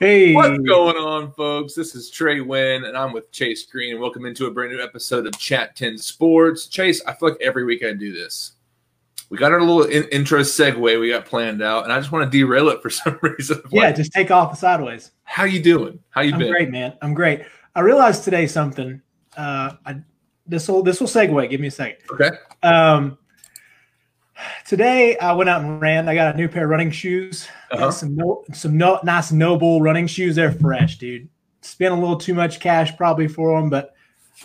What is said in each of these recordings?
Hey, What's going on, folks? This is Trey Wynn, and I'm with Chase Green. Welcome into a brand new episode of Chat 10 Sports. Chase, I feel like every week I do this. We got our little in- intro segue we got planned out, and I just want to derail it for some reason. yeah, Like, just take off sideways. how you doing? How you I'm been? great, man. I'm great. I realized today something. Uh, I, this will this will segue. Give me a second. Okay. Um, today I went out and ran. I got a new pair of running shoes. Uh-huh. Some no, some no, nice noble running shoes. They're fresh, dude. Spent a little too much cash probably for them, but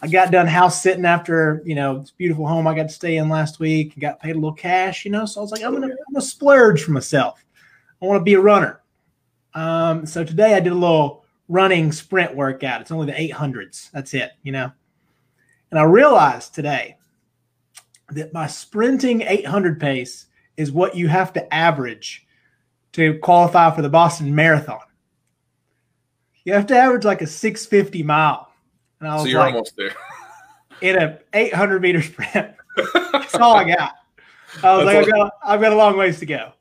I got done house sitting after you know this beautiful home I got to stay in last week. Got paid a little cash, you know. So I was like, I'm gonna I'm gonna splurge for myself. I want to be a runner. Um, so today I did a little running sprint workout. It's only the 800s. That's it, you know. And I realized today that my sprinting 800 pace is what you have to average to qualify for the Boston Marathon. You have to average like a 650 mile. And I was So you're like, almost there. in a 800 meter sprint. That's all I got. I was That's like, I've got, I've got a long ways to go.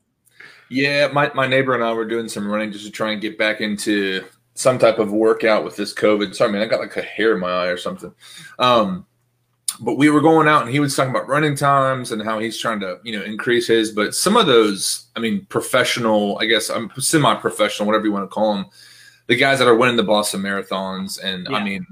Yeah, my, my neighbor and I were doing some running just to try and get back into some type of workout with this COVID. Sorry, man, I got like a hair in my eye or something. Um, but we were going out and he was talking about running times and how he's trying to, you know, increase his. But some of those, I mean, professional, I guess I'm semi professional, whatever you want to call them, the guys that are winning the Boston marathons. And Yeah. I mean,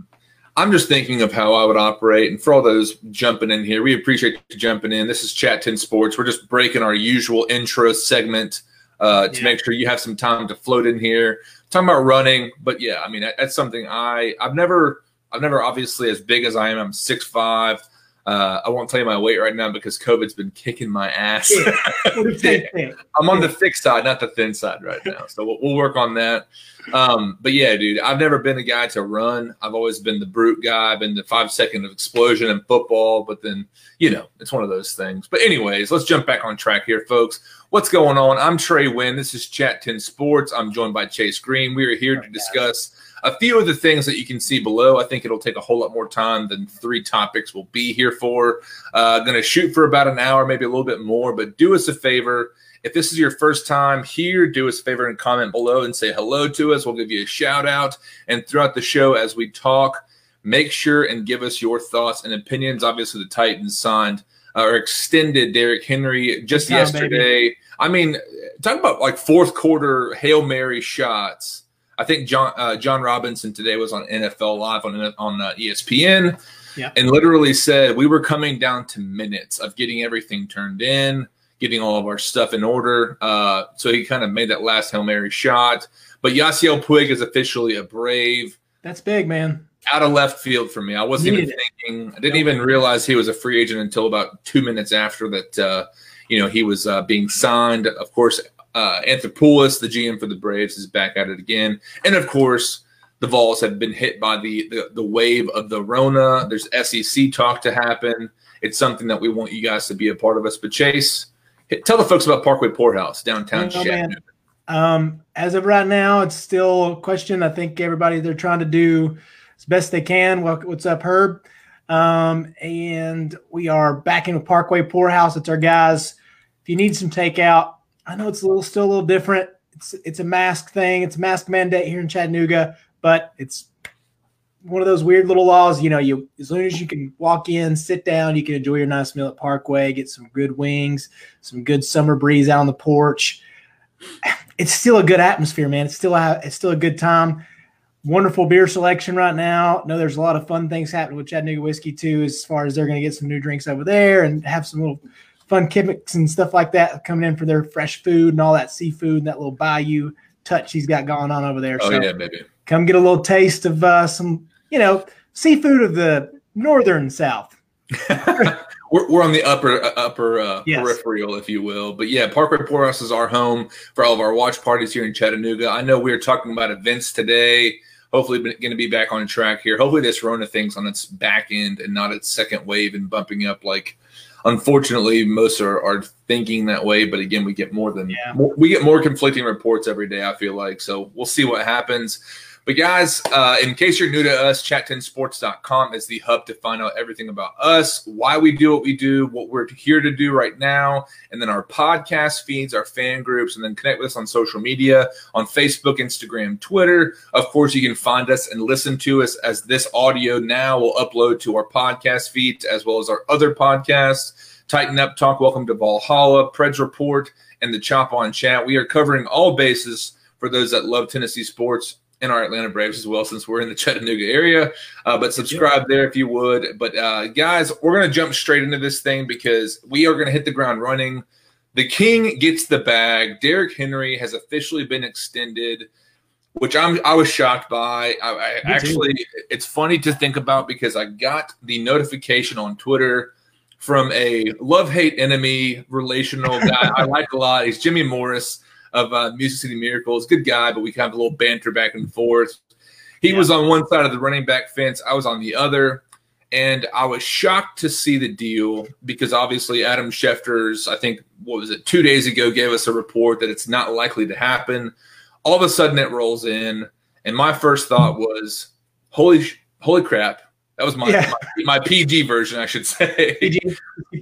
I'm just thinking of how I would operate. And for all those jumping in here, we appreciate you jumping in. This is Chat 10 Sports. We're just breaking our usual intro segment uh, to Yeah. make sure you have some time to float in here. Talking about running, but yeah, I mean that's something I I've never I've never obviously as big as I am. I'm six five. Uh, I won't tell you my weight right now because COVID's been kicking my ass. Yeah. What do you think? think? I'm on the thick side, not the thin side right now. So we'll, we'll work on that. Um, but yeah, dude, I've never been a guy to run. I've always been the brute guy. I've been the five second of explosion in football. But then, you know, it's one of those things. But anyways, let's jump back on track here, folks. What's going on? I'm Trey Wynn. This is Chat 10 Sports. I'm joined by Chase Green. We are here to discuss a few of the things that you can see below. I think it'll take a whole lot more time than three topics we'll be here for. Uh, going to shoot for about an hour, maybe a little bit more. But do us a favor. If this is your first time here, do us a favor and comment below and say hello to us. We'll give you a shout out. And throughout the show, as we talk, make sure and give us your thoughts and opinions. Obviously, the Titans signed uh, or extended Derrick Henry just yesterday. I mean, talking about like fourth quarter Hail Mary shots. I think Jon uh, Jon Robinson today was on NFL Live on on uh, ESPN, Yeah. and literally said we were coming down to minutes of getting everything turned in, getting all of our stuff in order. Uh, so he kind of made that last hail mary shot. But Yasiel Puig is officially a Brave. That's big, man. Out of left field for me. I wasn't even Needed it. thinking. I didn't even realize he was a free agent until about two minutes after that. Uh, you know, he was uh, being signed. Of course, uh, Anthopoulos, the GM for the Braves, is back at it again. And of course, the Vols have been hit by the, the the wave of the Rona. There's SEC talk to happen. It's something that we want you guys to be a part of us. But Chase, tell the folks about Parkway Pourhouse downtown Oh. Chattanooga. Um, as of right now, it's still a question. I think everybody they're trying to do as best they can. What's up, Herb? Um, and we are back in with Parkway Pourhouse. It's our guys. If you need some takeout, I know it's a little still a little different. It's it's a mask thing. It's a mask mandate here in Chattanooga, but it's one of those weird little laws. You know, you as long as you can walk in, sit down, you can enjoy your nice meal at Parkway, get some good wings, some good summer breeze out on the porch it's still a good atmosphere, man. It's still a, it's still a good time. Wonderful beer selection right now. I know there's a lot of fun things happening with Chattanooga whiskey too, as far as they're going to get some new drinks over there and have some little fun gimmicks and stuff like that coming in for their fresh food and all that seafood and that little bayou touch he's got going on over there. Oh so yeah, maybe. come get a little taste of uh, some, you know, seafood of the northern South. we're, we're on the upper uh, upper uh, Yes. peripheral, if you will. But yeah, Parkway Pourhouse is our home for all of our watch parties here in Chattanooga. I know we are talking about events today. Hopefully, going to be back on track here. Hopefully, this Rona thing's on its back end and not its second wave and bumping up like. Unfortunately, most are, are thinking that way, but again, we get more than Yeah. more, we get more conflicting reports every day. I feel like so. We'll see what happens. But guys, uh, in case you're new to us, chat10sports.com is the hub to find out everything about us, why we do what we do, what we're here to do right now, and then our podcast feeds, our fan groups, and then connect with us on social media on Facebook, Instagram, Twitter. Of course, you can find us and listen to us as this audio now will upload to our podcast feeds as well as our other podcasts. Tighten Up Talk, Welcome to Valhalla, Preds Report, and the Chop on Chat. We are covering all bases for those that love Tennessee sports and our Atlanta Braves as well, since we're in the Chattanooga area. Uh, but subscribe there if you would. But uh, guys, we're going to jump straight into this thing because we are going to hit the ground running. The King gets the bag. Derrick Henry has officially been extended, which I'm I was shocked by. I, I actually, it's funny to think about because I got the notification on Twitter from a love hate enemy relational guy I like a lot. He's Jimmy Morris of uh, Music City Miracles. Good guy, but we kind of a little banter back and forth. He yeah. was on one side of the running back fence. I was on the other. And I was shocked to see the deal because obviously Adam Schefter's, I think, what was it, two days ago, gave us a report that it's not likely to happen. All of a sudden it rolls in. And my first thought was, holy, holy crap. That was my, yeah. my, my, PG version, I should say. PG,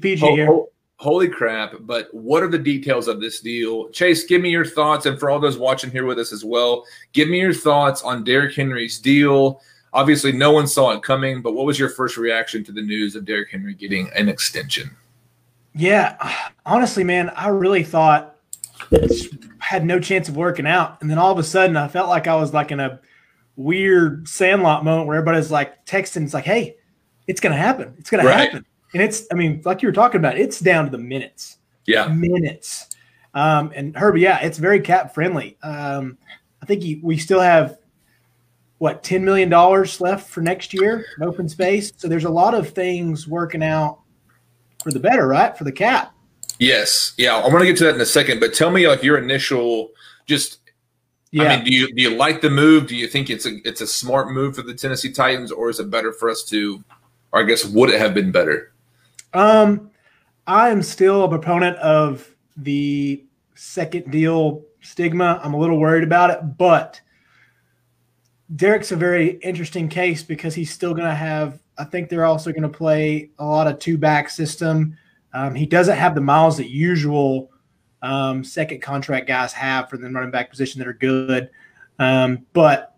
PG here holy crap but what are the details of this deal? Chase give me your thoughts and for all those watching here with us as well give me your thoughts on Derrick henry's deal. Obviously no one saw it coming but what was your first reaction to the news of Derrick henry getting an extension? Yeah honestly man i really thought had no chance of working out and then all of a sudden i felt like i was like in a weird sandlot moment where everybody's like texting it's like hey it's gonna happen. It's gonna right. happen and it's, I mean, like you were talking about, it's down to the minutes. Yeah. Minutes. Um, and Herbie, yeah, it's very cap friendly. Um, I think he, we still have what $10 million left for next year in open space. So there's a lot of things working out for the better, right? For the cap. Yes. Yeah. I want to get to that in a second, but tell me like your initial just yeah. I mean, do you do you like the move? Do you think it's a it's a smart move for the Tennessee Titans, or is it better for us to, or I guess would it have been better? Um, I am still a proponent of the second deal stigma. I'm a little worried about it, but Derrick's a very interesting case because he's still going to have. I think they're also going to play a lot of two back system. Um, he doesn't have the miles that usual um, second contract guys have for the running back position that are good, um, but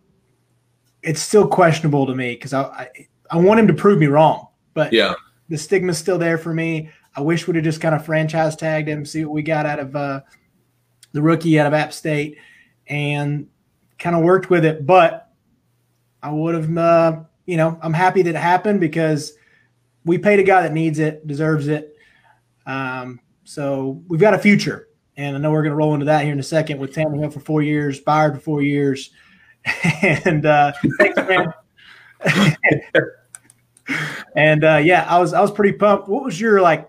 it's still questionable to me because I, I I want him to prove me wrong. But yeah, the stigma's still there for me. I wish we'd have just kind of franchise tagged him, see what we got out of uh, the rookie out of App State, and kind of worked with it. But I would have, uh, you know, I'm happy that it happened because we paid a guy that needs it, deserves it. Um, so we've got a future, and I know we're going to roll into that here in a second with Tannehill for four years, Byard for four years, and uh, thanks, man. and uh, yeah, I was I was pretty pumped. What was your like?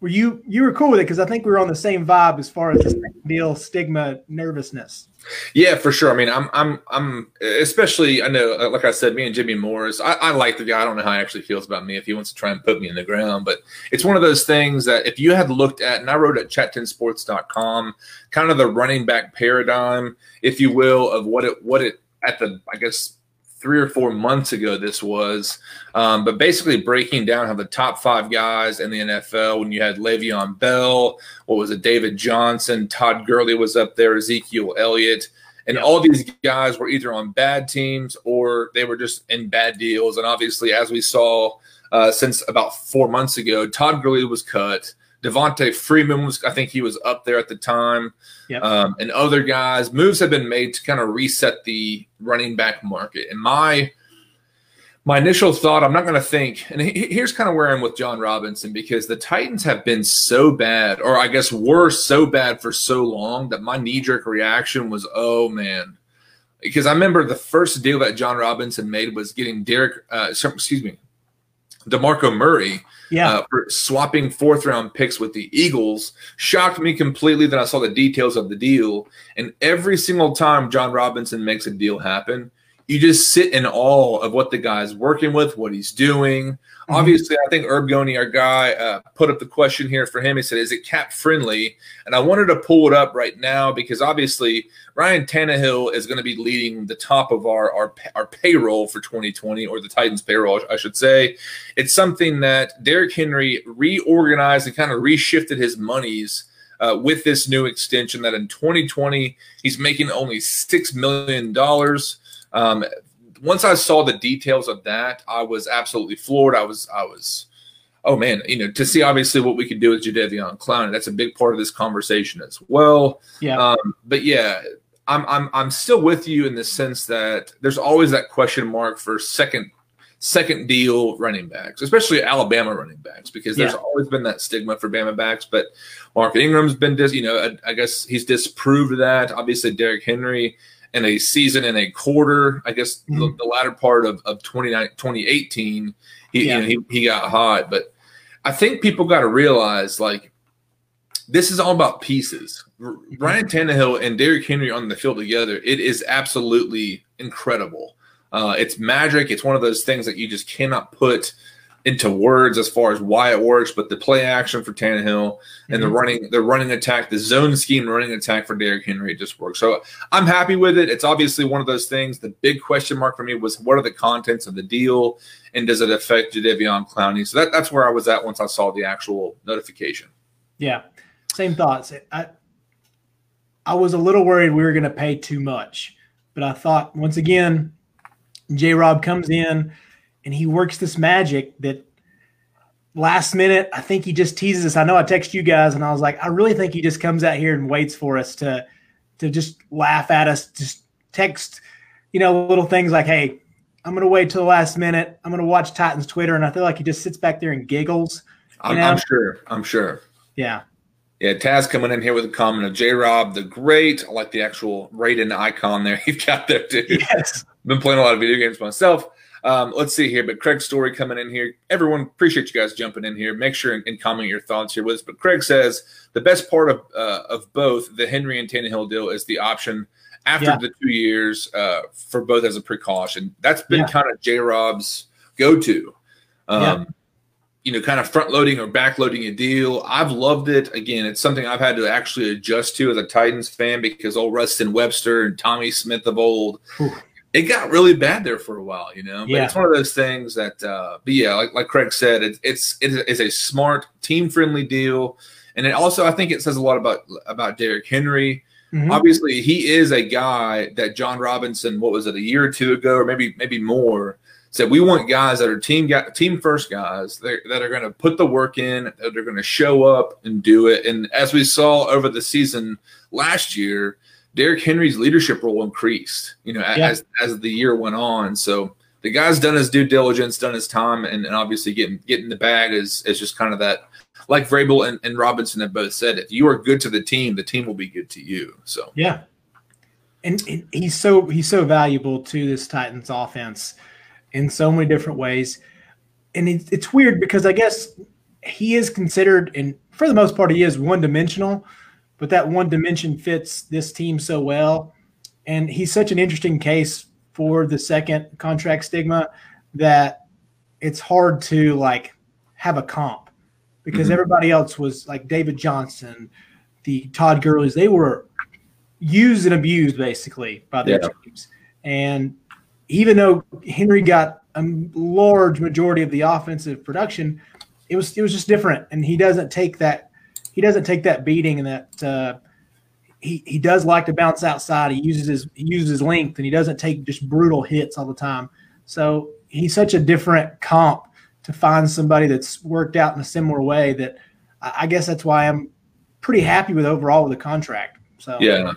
Were you you were cool with it because I think we were on the same vibe as far as the deal stigma nervousness. Yeah, for sure. I mean, I'm I'm I'm especially I know uh, like I said, me and Jimmy Morris. I, I like the guy. I don't know how he actually feels about me if he wants to try and put me in the ground, but it's one of those things that if you had looked at, and I wrote at chat10sports.com, kind of the running back paradigm, if you will, of what it what it at the I guess three or four months ago this was. Um, but basically breaking down how the top five guys in the nfl when you had Le'Veon Bell what was it david johnson todd Gurley was up there ezekiel elliott and all these guys were either on bad teams or they were just in bad deals. And obviously as we saw uh, since about four months ago todd Gurley was cut Devonta Freeman was, I think he was up there at the time, yep. um, and other guys. Moves have been made to kind of reset the running back market. And my my initial thought, I'm not going to think, and here's kind of where I'm with Jon Robinson because the Titans have been so bad, or I guess were so bad for so long that my knee jerk reaction was, oh man. Because I remember the first deal that Jon Robinson made was getting Derrick, uh, excuse me, DeMarco Murray yeah. Uh, for swapping fourth round picks with the Eagles shocked me completely that I saw the details of the deal. And every single time Jon Robinson makes a deal happen, you just sit in awe of what the guy's working with, what he's doing. Mm-hmm. Obviously, I think Herb Goni, our guy, uh, put up the question here for him. He said, "Is it cap friendly?" And I wanted to pull it up right now because obviously Ryan Tannehill is going to be leading the top of our, our our payroll for 2020, or the Titans payroll, I should say. It's something that Derrick Henry reorganized and kind of reshifted his monies. Uh, with this new extension, that in 2020 he's making only six million dollars. Um, once I saw the details of that, I was absolutely floored. I was, I was, oh man, you know, to see obviously what we could do with Jadeveon Clowney, that's a big part of this conversation as well. Yeah. Um, but yeah, I'm, I'm, I'm still with you in the sense that there's always that question mark for second, second deal running backs, especially Alabama running backs, because there's yeah. always been that stigma for Bama backs. But Mark Ingram's been, dis, you know, I, I guess he's disproved that. Obviously, Derrick Henry in a season and a quarter, I guess mm-hmm. the, the, latter part of, of 2018, he, yeah. you know, he, he got hot. But I think people got to realize like this is all about pieces. Mm-hmm. Ryan Tannehill and Derrick Henry on the field together, it is absolutely incredible. Uh, it's magic. It's one of those things that you just cannot put – into words as far as why it works, but the play action for Tannehill and mm-hmm. the running the running attack, the zone scheme running attack for Derrick Henry just works. So I'm happy with it. It's obviously one of those things. The big question mark for me was what are the contents of the deal and does it affect Jadeveon Clowney? So that, that's where I was at once I saw the actual notification. Yeah. Same thoughts. I I was a little worried we were going to pay too much, but I thought once again, J Rob comes in and he works this magic that last minute, I think he just teases us. I know I text you guys and I was like, I really think he just comes out here and waits for us to to just laugh at us, just text, you know, little things like, hey, I'm gonna wait till the last minute. I'm gonna watch Titans Twitter, and I feel like he just sits back there and giggles. I'm, I'm, sure. I'm sure. Yeah. Yeah, Taz coming in here with a comment of J Rob the Great. I like the actual Raiden icon there you've got there too. Yes. Been playing a lot of video games myself. Um, let's see here, but Craig's story coming in here. Everyone, appreciate you guys jumping in here. Make sure and, and comment your thoughts here with us. But Craig says the best part of uh, of both the Henry and Tannehill deal is the option after yeah. the two years uh, for both as a precaution. That's been yeah. kind of J Rob's go to. Um, yeah. You know, kind of front loading or back loading a deal. I've loved it. Again, it's something I've had to actually adjust to as a Titans fan because old Ruston Webster and Tommy Smith of old, Whew it got really bad there for a while, you know. But yeah. it's one of those things that, uh, but yeah, like, like Craig said, it, it's it is a smart, team friendly deal, and it also I think it says a lot about about Derrick Henry. Mm-hmm. Obviously, he is a guy that Jon Robinson, what was it, a year or two ago, or maybe maybe more, said we want guys that are team team first guys that, that are going to put the work in, that are going to show up and do it. And as we saw over the season last year Derrick Henry's leadership role increased, you know, yeah. as as the year went on. So the guy's done his due diligence, done his time, and, and obviously getting getting the bag is is just kind of that. Like Vrabel and, and Robinson have both said, if you are good to the team, the team will be good to you. So yeah, and, and he's so he's so valuable to this Titans offense in so many different ways. And it's, it's weird because I guess he is considered, and for the most part, he is one dimensional but that one dimension fits this team so well. And he's such an interesting case for the second contract stigma that it's hard to like have a comp because mm-hmm. everybody else was like David Johnson, the Todd Gurley's, they were used and abused basically by their yeah. teams. And even though Henry got a large majority of the offensive production, it was it was just different. And he doesn't take that he doesn't take that beating and that uh, he he does like to bounce outside. He uses his he uses his length and he doesn't take just brutal hits all the time. So he's such a different comp to find somebody that's worked out in a similar way that I guess that's why I'm pretty happy with overall with the contract. So yeah,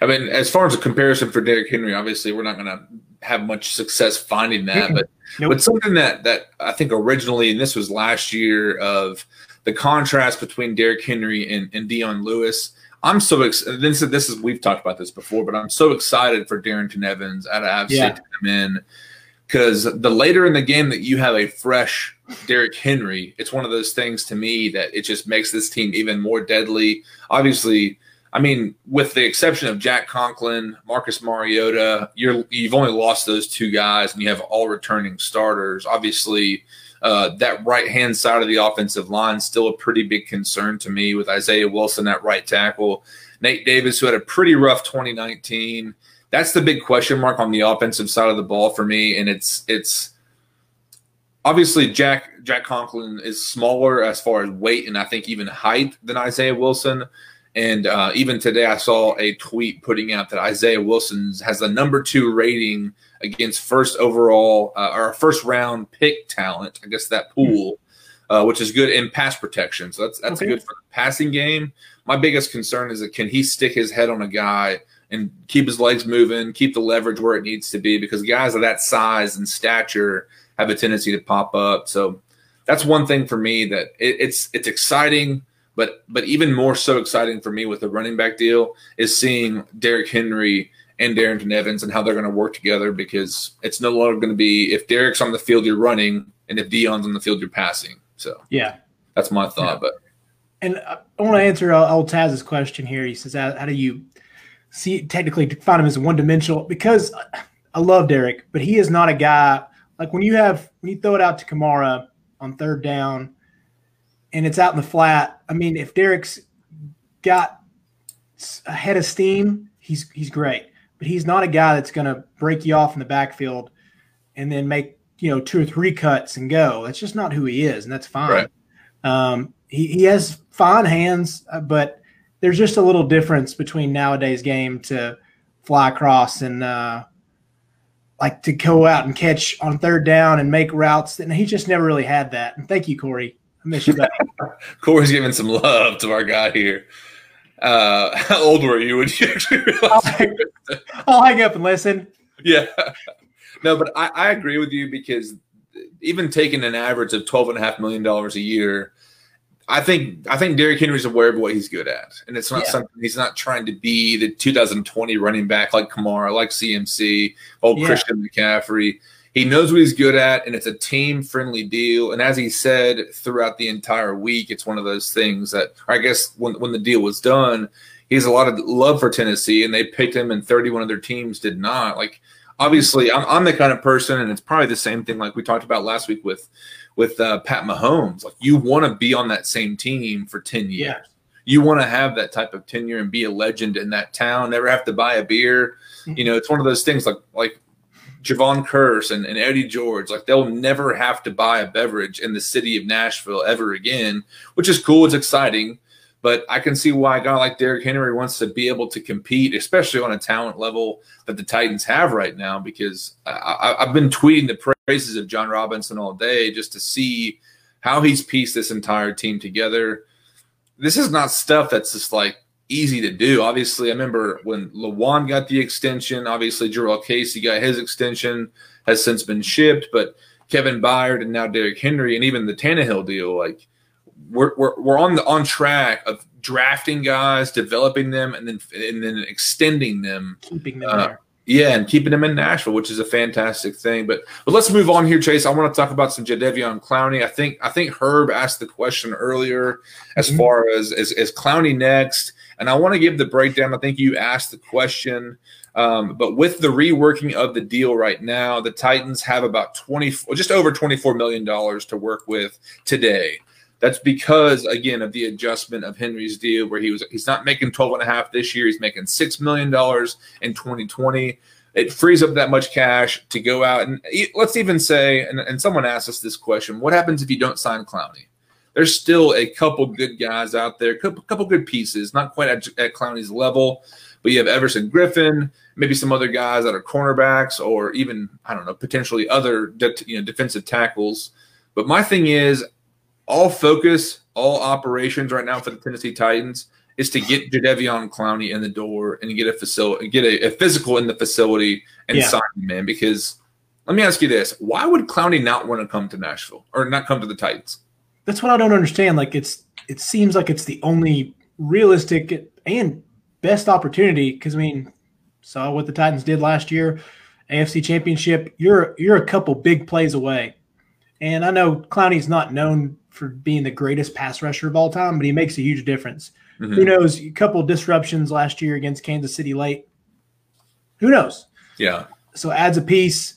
I mean, as far as a comparison for Derrick Henry, obviously we're not going to have much success finding that, but nope. but something that that I think originally, and this was last year of the contrast between Derrick Henry and, and Dion Lewis. I'm so excited. This, this is we've talked about this before, but I'm so excited for Darrynton Evans out of State yeah. to come in because the later in the game that you have a fresh Derrick Henry, it's one of those things to me that it just makes this team even more deadly. Obviously, I mean, with the exception of Jack Conklin, Marcus Mariota, you're you've only lost those two guys, and you have all returning starters. Obviously, uh, that right hand side of the offensive line still a pretty big concern to me with Isaiah Wilson at right tackle, Nate Davis who had a pretty rough 2019. That's the big question mark on the offensive side of the ball for me, and it's it's obviously Jack Jack Conklin is smaller as far as weight and I think even height than Isaiah Wilson. And uh, even today, I saw a tweet putting out that Isaiah Wilson has the number two rating against first overall uh, or first round pick talent. I guess that pool, uh, which is good in pass protection. So that's that's okay. good for the passing game. My biggest concern is that can he stick his head on a guy and keep his legs moving, keep the leverage where it needs to be because guys of that size and stature have a tendency to pop up. So that's one thing for me that it, it's it's exciting but but even more so exciting for me with the running back deal is seeing Derrick Henry and Darrynton Evans and how they're going to work together because it's no longer going to be if Derrick's on the field you're running and if Dion's on the field you're passing. So yeah, that's my thought. Yeah. But and uh, I want to answer uh, old Taz's question here. He says, how, how do you see technically define him as one dimensional? Because uh, I love Derrick, but he is not a guy like when you have when you throw it out to Kamara on third down and it's out in the flat. I mean, if Derrick's got a head of steam, he's he's great. But he's not a guy that's going to break you off in the backfield and then make you know two or three cuts and go. That's just not who he is, and that's fine. Right. Um, he he has fine hands, uh, but there's just a little difference between nowadays game to fly across and uh, like to go out and catch on third down and make routes. And he just never really had that. And thank you, Corey. I miss you. Corey's giving some love to our guy here. Uh, how old were you when you actually realized? I'll, I'll hang up and listen. Yeah. No, but I, I agree with you because even taking an average of twelve and a half million dollars a year, I think I think Derrick Henry's aware of what he's good at, and it's not yeah. something he's not trying to be the 2020 running back like Kamara, like CMC, old yeah. Christian McCaffrey he knows what he's good at, and it's a team friendly deal. And as he said throughout the entire week, it's one of those things that I guess when when the deal was done, he has a lot of love for Tennessee, and they picked him, and 31 of their teams did not. Like obviously, I'm, I'm the kind of person, and it's probably the same thing like we talked about last week with with uh, Pat Mahomes. Like you want to be on that same team for 10 years. Yeah. You want to have that type of tenure and be a legend in that town. Never have to buy a beer. Mm-hmm. You know, it's one of those things like like Jevon Kearse and, and Eddie George, like they'll never have to buy a beverage in the city of Nashville ever again, which is cool. It's exciting. But I can see why a guy like Derrick Henry wants to be able to compete, especially on a talent level that the Titans have right now. Because I, have been tweeting the praises of Jon Robinson all day just to see how he's pieced this entire team together. This is not stuff that's just like easy to do. Obviously, I remember when Lewan got the extension. Obviously, Jurrell Casey got his extension, has since been shipped. But Kevin Byard and now Derrick Henry and even the Tannehill deal, like we're we're, we're on the on track of drafting guys, developing them, and then and then extending them, keeping them uh, there. Yeah, and keeping them in Nashville, which is a fantastic thing. But but let's move on here, Chase. I want to talk about some Jadeveon Clowney. I think I think Herb asked the question earlier as mm-hmm. far as as, as Clowney next. And I want to give the breakdown. I think you asked the question. Um, but with the reworking of the deal right now, the Titans have about 20, just over $24 million to work with today. That's because, again, of the adjustment of Henry's deal, where he was he's not making 12 and a half this year, he's making $6 million in 2020. It frees up that much cash to go out and let's even say, and, and someone asked us this question: What happens if you don't sign Clowney? There's still a couple good guys out there, a couple good pieces, not quite at, at Clowney's level, but you have Everson Griffen, maybe some other guys that are cornerbacks, or even I don't know, potentially other de- you know defensive tackles. But my thing is, all focus, all operations right now for the Tennessee Titans is to get Jadeveon Clowney in the door and get a facility, get a, a physical in the facility and yeah. sign him in. Because let me ask you this: Why would Clowney not want to come to Nashville or not come to the Titans? That's what I don't understand. Like it's it seems like it's the only realistic and best opportunity because I mean, saw what the Titans did last year, AFC Championship. You're you're a couple big plays away, and I know Clowney's not known for being the greatest pass rusher of all time, but he makes a huge difference. Mm-hmm. Who knows? A couple disruptions last year against Kansas City late. Who knows? Yeah. So adds a piece.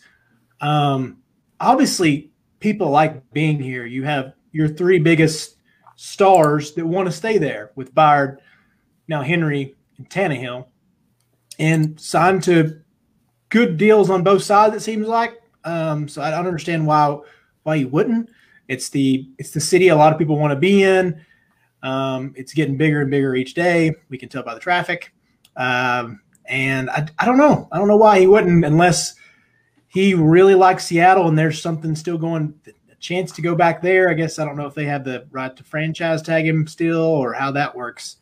Um, obviously, people like being here. You have your three biggest stars that want to stay there with Byard, now Henry and Tannehill, and signed to good deals on both sides. It seems like. Um, so I don't understand why why you wouldn't. It's the it's the city a lot of people want to be in. Um, it's getting bigger and bigger each day. We can tell by the traffic. Um, and I, I don't know. I don't know why he wouldn't unless he really likes Seattle and there's something still going chance to go back there. I guess I don't know if they have the right to franchise tag him still or how that works.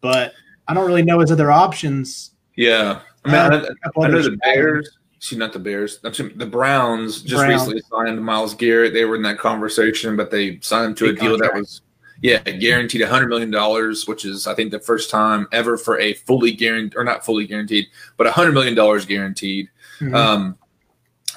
But I don't really know his other options. Yeah. I mean, uh, I, I know the Bears see not the Bears. the Browns just Browns. recently signed Myles Garrett. They were in that conversation, but they signed him to Big a deal contract. that was yeah guaranteed hundred million dollars, which is I think the first time ever for a fully guaranteed or not fully guaranteed, but hundred million dollars guaranteed. Mm-hmm. Um,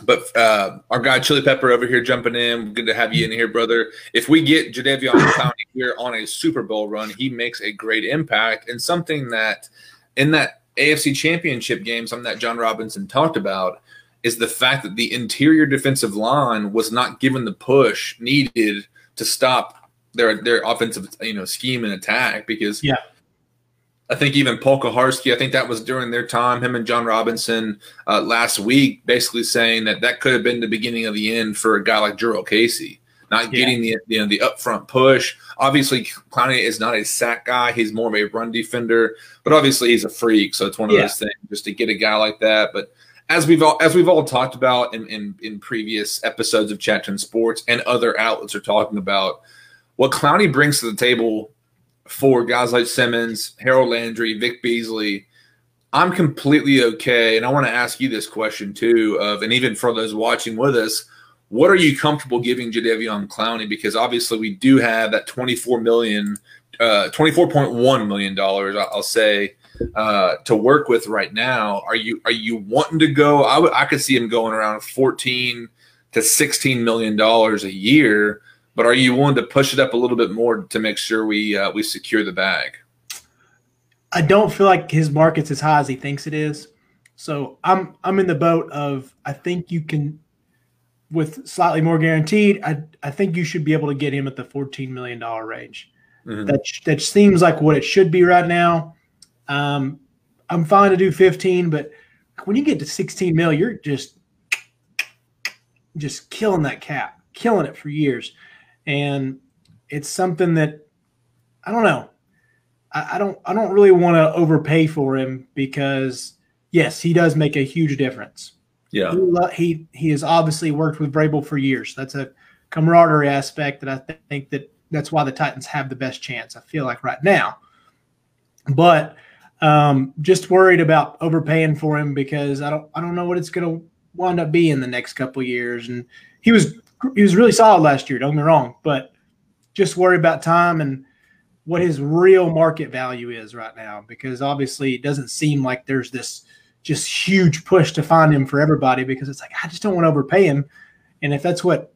but uh, our guy Chili Pepper over here jumping in. Good to have you in here, brother. If we get Jadeveon Clowney here on a Super Bowl run, he makes a great impact and something that in that AFC Championship game, something that Jon Robinson talked about is the fact that the interior defensive line was not given the push needed to stop their their offensive you know scheme and attack because yeah. I think even Paul Kuharsky, I think that was during their time, him and Jon Robinson uh, last week, basically saying that that could have been the beginning of the end for a guy like Jurrell Casey, not yeah. getting the you know the upfront push, Obviously, Clowney is not a sack guy; he's more of a run defender. But obviously, he's a freak, so it's one of yeah. those things just to get a guy like that. But as we've all as we've all talked about in, in, in previous episodes of Chat Sports and other outlets are talking about, what Clowney brings to the table for guys like Simmons, Harold Landry, Vic Beasley, I'm completely okay. And I want to ask you this question too, of and even for those watching with us, what are you comfortable giving Jadeveon Clowney? Because obviously we do have that 24 million, uh, 24.1 million dollars, I'll say, uh, to work with right now. Are you are you wanting to go? I, w- I could see him going around 14 to 16 million dollars a year. But are you willing to push it up a little bit more to make sure we uh, we secure the bag? I don't feel like his market's as high as he thinks it is. So I'm I'm in the boat of I think you can with slightly more guaranteed, I I think you should be able to get him at the fourteen million dollar range. Mm-hmm. That that seems like what it should be right now. Um, I'm fine to do fifteen, but when you get to sixteen mil, you're just just killing that cap, killing it for years, and it's something that I don't know. I, I don't I don't really want to overpay for him because yes, he does make a huge difference. Yeah. He, he, has obviously worked with Vrabel for years. That's a camaraderie aspect that I think that that's why the Titans have the best chance. I feel like right now, but um, just worried about overpaying for him because I don't I don't know what it's going to wind up being the next couple years. And he was he was really solid last year. Don't get me wrong, but just worry about time and what his real market value is right now because obviously it doesn't seem like there's this just huge push to find him for everybody because it's like I just don't want to overpay him. And if that's what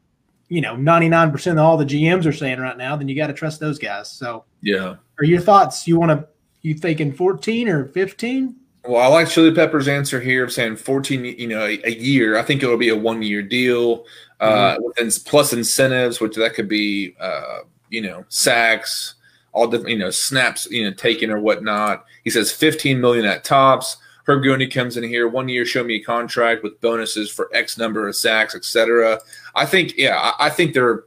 you know, 99% of all the GMs are saying right now, then you got to trust those guys. So, yeah. Are your thoughts? You want to, you thinking 14 or 15? Well, I like Chili Pepper's answer here of saying 14, you know, a, a year. I think it'll be a one year deal uh, mm-hmm. plus incentives, which that could be, uh, you know, sacks, all different, you know, snaps, you know, taken or whatnot. He says 15 million at tops. Herb Gooney comes in here one year, show me a contract with bonuses for X number of sacks, etc. I think, yeah, I, I think they're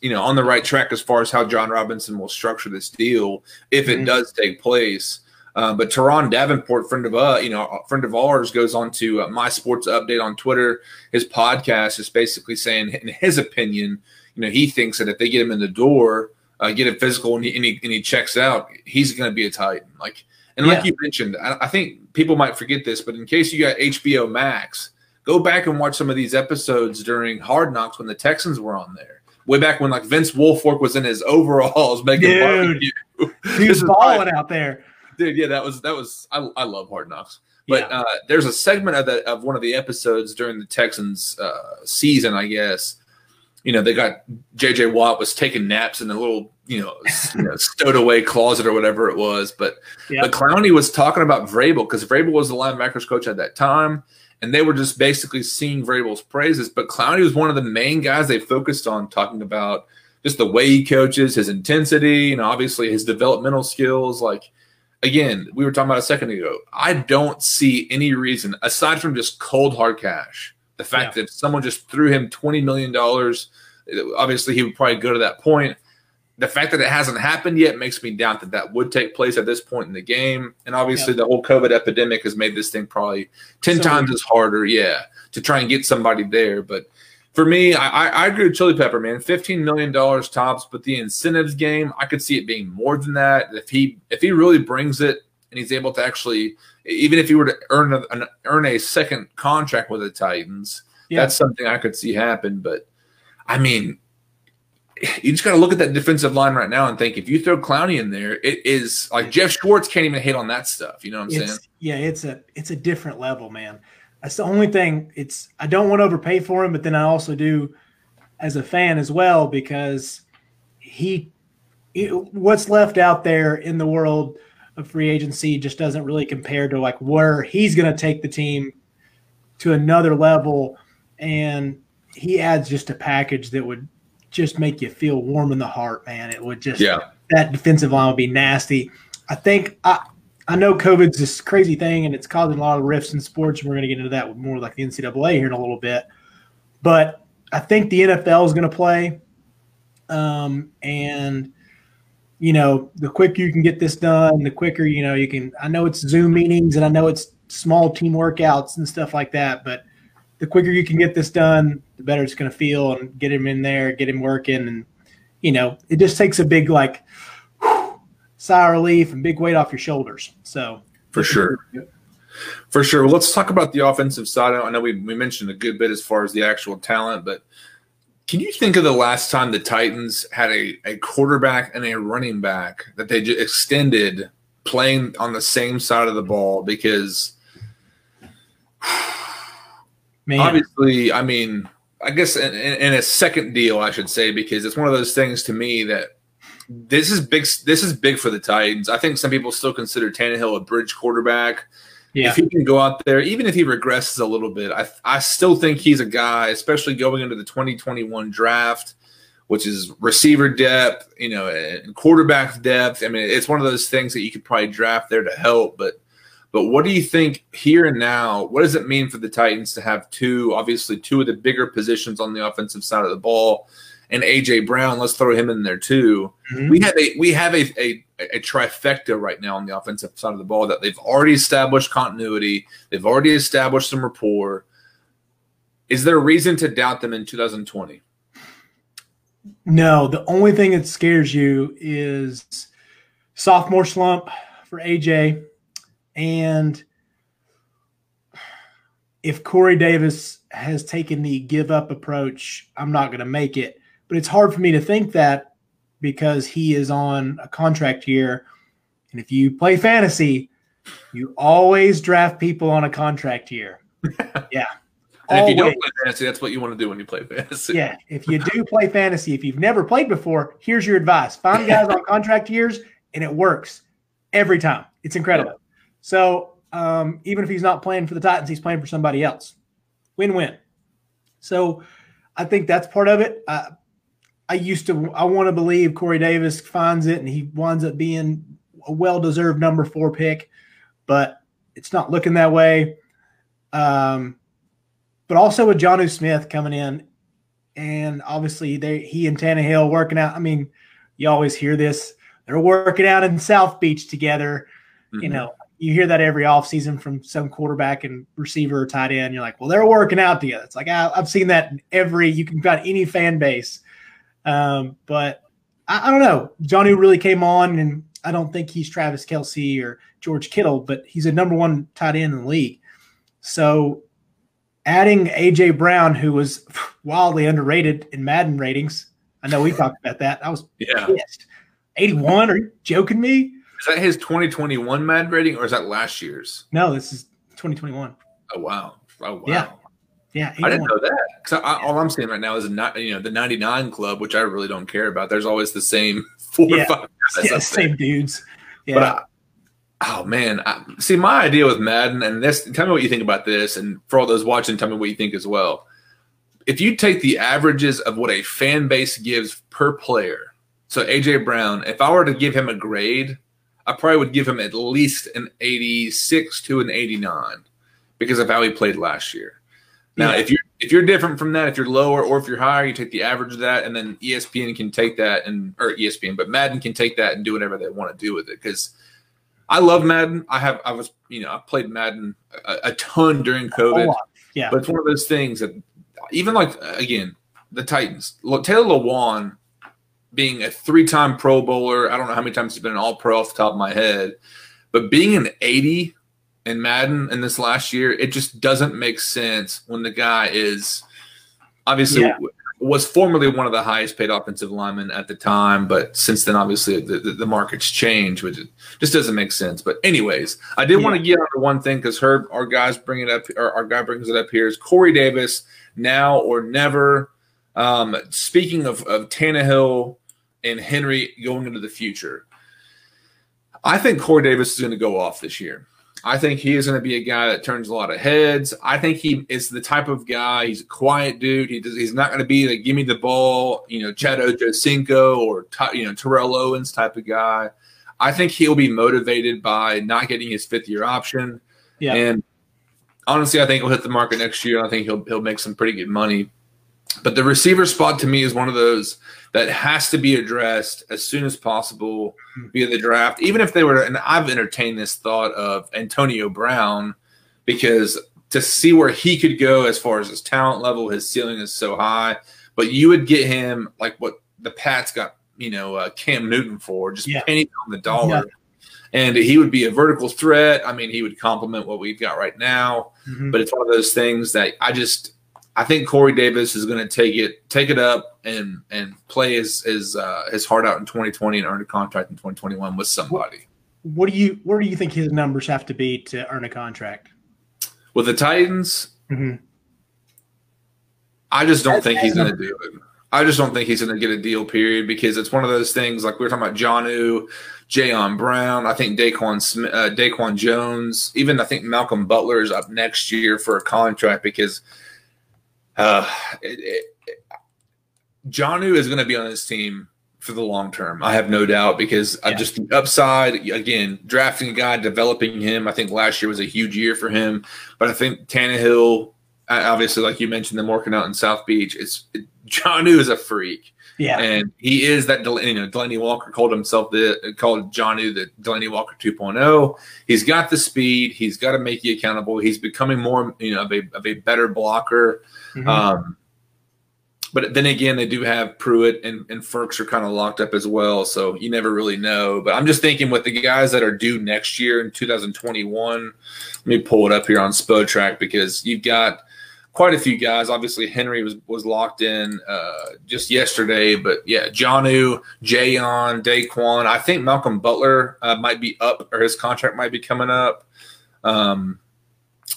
you know on the right track as far as how Jon Robinson will structure this deal if it mm-hmm. does take place. Uh, but Turron Davenport, friend of uh, you know, friend of ours, goes on to uh, my sports update on Twitter. His podcast is basically saying, in his opinion, you know, he thinks that if they get him in the door, uh, get a physical, and he, and he, and he checks out, he's going to be a Titan. Like and like yeah. you mentioned, I, I think people might forget this, but in case you got HBO Max, go back and watch some of these episodes during Hard Knocks when the Texans were on there. Way back when like Vince Wilfork was in his overalls making dude, barbecue. He was balling out there. Dude, yeah, that was that was I, I love Hard Knocks. But yeah. uh, there's a segment of that of one of the episodes during the Texans uh, season, I guess, you know, they got JJ Watt was taking naps in a little, you know, you know stowed away closet or whatever it was. But but Clowney was talking about Vrabel because Vrabel was the linebackers coach at that time, and they were just basically singing Vrabel's praises. But Clowney was one of the main guys they focused on talking about just the way he coaches, his intensity, and obviously his developmental skills. Like again, we were talking about a second ago. I don't see any reason aside from just cold hard cash the fact yeah. that someone just threw him $20 million, obviously he would probably go to that point. The fact that it hasn't happened yet makes me doubt that that would take place at this point in the game. And obviously, yeah. the whole COVID epidemic has made this thing probably 10 so, times as harder, yeah, to try and get somebody there. But for me, I, I agree with Chili Pepper, man. Fifteen million dollars tops, but the incentives game, I could see it being more than that. If he if he really brings it and he's able to actually even if he were to earn a, an, earn a second contract with the Titans, yeah. that's something I could see happen. But I mean, you just got to look at that defensive line right now and think if you throw Clowney in there, it is like Jeff Schwartz can't even hit on that stuff. You know what I'm it's, saying? Yeah, it's a it's a different level, man. That's the only thing. It's I don't want to overpay for him, but then I also do as a fan as well because he, he what's left out there in the world of free agency just doesn't really compare to like where he's going to take the team to another level. And he adds just a package that would just make you feel warm in the heart man. It would just yeah. that defensive line would be nasty. I think i i know covid's this crazy thing and it's causing a lot of rifts in sports and we're going to get into that with more like the ncaa here in a little bit but i think the nfl is going to play um, and you know, the quicker you can get this done, the quicker, you know, you can. I know it's Zoom meetings and I know it's small team workouts and stuff like that, but the quicker you can get this done, the better it's going to feel and get him in there, get him working. And, you know, it just takes a big, like, sigh of relief and big weight off your shoulders. So, for sure. For sure. Well, let's talk about the offensive side. I know we, we mentioned a good bit as far as the actual talent, but can you think of the last time the Titans had a, a quarterback and a running back that they just extended playing on the same side of the ball? Because Man. obviously, I mean, I guess in, in, a second deal, I should say, because it's one of those things to me that this is big. This is big for the Titans. I think some people still consider Tannehill a bridge quarterback. Yeah. If he can go out there, even if he regresses a little bit, I I still think he's a guy, especially going into the 2021 draft, which is receiver depth, you know, and quarterback depth. I mean, it's one of those things that you could probably draft there to help. But but what do you think here and now? What does it mean for the Titans to have two, obviously two of the bigger positions on the offensive side of the ball? And AJ Brown. Let's throw him in there too. Mm-hmm. We have a we have a, a, a trifecta right now on the offensive side of the ball that they've already established continuity. They've already established some rapport. Is there a reason to doubt them in 2020? No, the only thing that scares you is sophomore slump for AJ and if Corey Davis has taken the give up approach, I'm not going to make it. But it's hard for me to think that because he is on a contract year. And if you play fantasy, you always draft people on a contract year. Yeah. and if you don't play fantasy, that's what you want to do when you play fantasy. Yeah. If you do play fantasy, if you've never played before, here's your advice find guys on contract years, and it works every time. It's incredible. Yeah. So um, even if he's not playing for the Titans, he's playing for somebody else. Win win. So I think that's part of it. Uh, I used to I want to believe Corey Davis finds it and he winds up being a well deserved number four pick, but it's not looking that way. Um, but also with Jonnu Smith coming in, and obviously they he and Tannehill working out. I mean, you always hear this. They're working out in South Beach together. Mm-hmm. You know, you hear that every offseason from some quarterback and receiver or tight end. You're like, well, they're working out together. It's like I, have seen that in every you can find any fan base um, but I, I, don't know. Jonnu really came on, and I don't think he's Travis Kelce or George Kittle, but he's a number one tight end in the league. So adding AJ Brown, who was wildly underrated in Madden ratings. I know we talked about that. I was yeah. pissed. 81. Are you joking me? Is that his 2021 Madden rating or is that last year's? No, this is 2021. Oh wow. Oh wow. Yeah. Yeah, I didn't know that. Because all I'm seeing right now is a you know the 99 club, which I really don't care about. There's always the same four yeah. or five guys. Yeah, same dudes. Yeah. But I, oh man, I, see my idea with Madden, and this. Tell me what you think about this, and for all those watching, tell me what you think as well. If you take the averages of what a fan base gives per player, so AJ Brown, if I were to give him a grade, I probably would give him at least an 86 to an 89 because of how he played last year. Now, yeah. if you're if you're different from that, if you're lower or if you're higher, you take the average of that, and then ESPN can take that and or ESPN, but Madden can take that and do whatever they want to do with it. Because I love Madden. I have I was you know I played Madden a, a ton during COVID. Yeah, but it's one of those things that even like again the Titans, Taylor Lewan being a three-time Pro Bowler. I don't know how many times he's been an All-Pro off the top of my head, but being an 80 in Madden in this last year, it just doesn't make sense when the guy is obviously yeah. was formerly one of the highest paid offensive linemen at the time, but since then, obviously the, the, the market's changed, which just doesn't make sense. But anyways, I did yeah. want to get on to one thing because Herb, our guys bring it up, or our guy brings it up here is Corey Davis now or never. Um, speaking of, of Tannehill and Henry going into the future, I think Corey Davis is going to go off this year. I think he is going to be a guy that turns a lot of heads. I think he is the type of guy. He's a quiet dude. He does, he's not going to be the give me the ball, you know, Chad Ochocinco or you know Terrell Owens type of guy. I think he'll be motivated by not getting his fifth year option. Yeah. And honestly, I think he'll hit the market next year. I think he'll he'll make some pretty good money. But the receiver spot to me is one of those that has to be addressed as soon as possible hmm. via the draft. Even if they were, and I've entertained this thought of Antonio Brown because to see where he could go as far as his talent level, his ceiling is so high. But you would get him like what the Pats got, you know, uh, Cam Newton for, just yeah. penny on the dollar. Yeah. And he would be a vertical threat. I mean, he would complement what we've got right now. Mm-hmm. But it's one of those things that I just I think Corey Davis is going to take it take it up and and play his his uh, his heart out in 2020 and earn a contract in 2021 with somebody. What, what do you where do you think his numbers have to be to earn a contract? With the Titans, mm-hmm. I just don't think he's going to do it. I just don't think he's going to get a deal. Period, because it's one of those things like we were talking about Jonnu, Jayon Brown. I think Daquan Smith, uh, Daquan Jones, even I think Malcolm Butler is up next year for a contract because uh, it, it, is going to be on this team for the long term. I have no doubt because yeah. just the upside again, drafting a guy, developing him. I think last year was a huge year for him, but I think Tannehill, obviously, like you mentioned, them working out in South Beach. It's it, is a freak. Yeah, and he is that. You know, Delanie Walker called himself the called Jonnu the Delanie Walker 2.0. He's got the speed. He's got to make you accountable. He's becoming more, you know, of a of a better blocker. Mm-hmm. Um, but then again, they do have Pruitt and, and Ferks are kind of locked up as well. So you never really know. But I'm just thinking with the guys that are due next year in 2021, let me pull it up here on Spotrac because you've got quite a few guys. Obviously, Henry was, was locked in uh, just yesterday. But yeah, Jonnu, Jayon, Daquan. I think Malcolm Butler uh, might be up or his contract might be coming up. Um,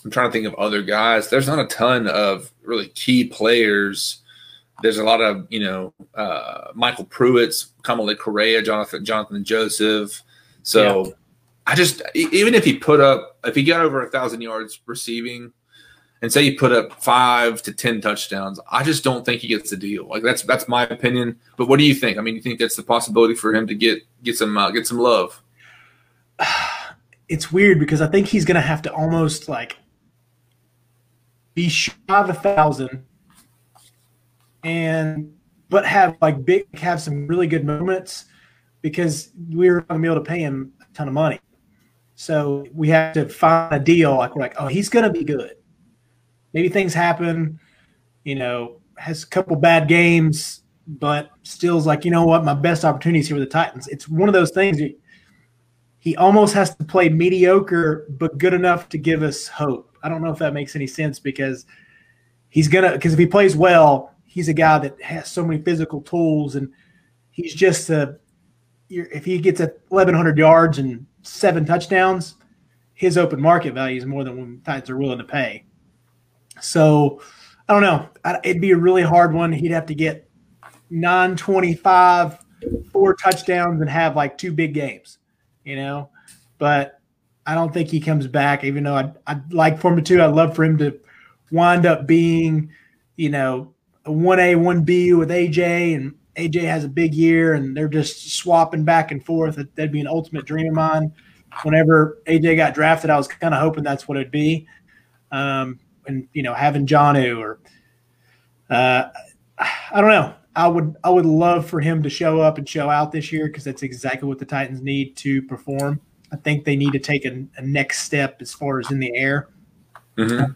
I'm trying to think of other guys. There's not a ton of really key players. There's a lot of, you know, uh, MyCole Pruitt's, Kamalei Correa, Jonathan Jonathan Joseph. So yeah. I just even if he put up if he got over a thousand yards receiving and say he put up five to ten touchdowns, I just don't think he gets the deal. Like that's that's my opinion. But what do you think? I mean, you think that's the possibility for him to get get some uh, get some love? It's weird because I think he's going to have to almost like be shy of a thousand and but have like big have some really good moments because we are going to be able to pay him a ton of money. So we have to find a deal like we're like, oh, he's going to be good. Maybe things happen, you know, has a couple bad games, but still's like, you know what, my best opportunities here with the Titans. It's one of those things. He almost has to play mediocre but good enough to give us hope. I don't know if that makes any sense because he's gonna because if he plays well, he's a guy that has so many physical tools, and he's just a. If he gets at 1,100 yards and seven touchdowns, his open market value is more than what Titans are willing to pay. So I don't know. It'd be a really hard one. He'd have to get 925, four touchdowns, and have like two big games, you know? But I don't think he comes back, even though I'd, I'd like for him to. I'd love for him to wind up being, you know, a 1A, 1B with AJ, and AJ has a big year, and they're just swapping back and forth. That'd be an ultimate dream of mine. Whenever AJ got drafted, I was kind of hoping that's what it'd be. Um, and you know, having Jonnu or uh, I don't know. I would I would love for him to show up and show out this year because that's exactly what the Titans need to perform. I think they need to take a, a next step as far as in the air. Mm-hmm.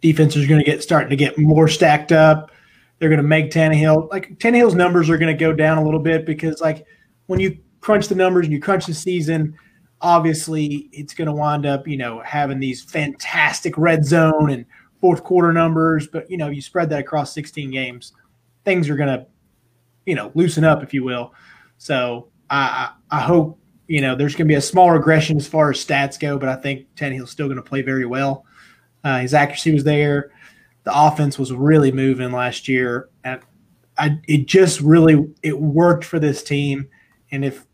Defense is going to get starting to get more stacked up. They're going to make Tannehill like Tannehill's numbers are going to go down a little bit because like when you crunch the numbers and you crunch the season, obviously it's going to wind up you know having these fantastic red zone and fourth quarter numbers. But you know you spread that across 16 games, things are going to you know loosen up if you will. So I I hope you know there's going to be a small regression as far as stats go, but I think Tannehill's still going to play very well. Uh, his accuracy was there the offense was really moving last year, and I, it just really it worked for this team. And if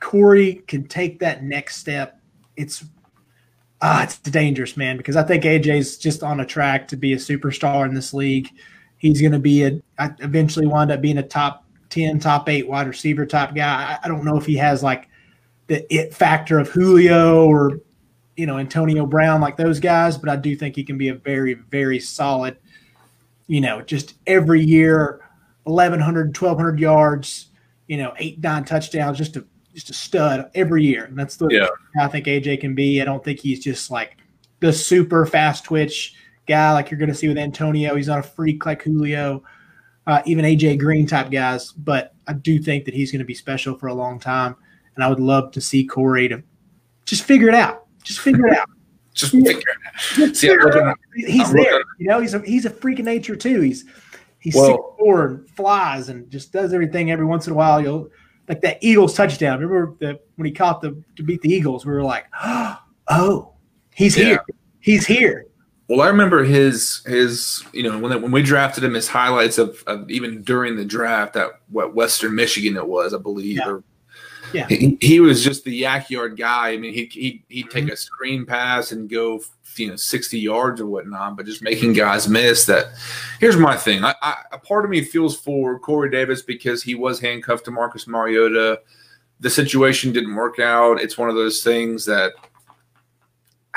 Corey can take that next step, it's ah, it's dangerous, man. Because I think AJ's just on a track to be a superstar in this league. He's going to be a eventually wind up being a top ten, top eight wide receiver type guy. I don't know if he has like the it factor of Julio or you know Antonio Brown like those guys, but I do think he can be a very very solid. You know, just every year, 1,100, 1,200 yards. You know, eight nine touchdowns, just a just a stud every year. And that's the yeah. I think AJ can be. I don't think he's just like the super fast twitch guy like you're going to see with Antonio. He's not a freak like Julio, uh, even AJ Green type guys. But I do think that he's going to be special for a long time. And I would love to see Corey to just figure it out. Just figure it out. just figure it out. See, I'm looking, he's I'm there. Looking. You know, he's a he's a freak of nature too. He's he's well, six four and flies and just does everything. Every once in a while, you'll like that Eagles touchdown. Remember the when he caught the to beat the Eagles? We were like, oh, he's yeah. here. He's here. Well, I remember his his you know when when we drafted him, his highlights of, of even during the draft at what Western Michigan it was, I believe, yeah. or yeah, he, he, was just the YAC yard guy. I mean, he he he'd take mm-hmm. a screen pass and go you know sixty yards or whatnot, but just making guys miss. That here's my thing. I, I a part of me feels for Corey Davis because he was handcuffed to Marcus Mariota. The situation didn't work out. It's one of those things that.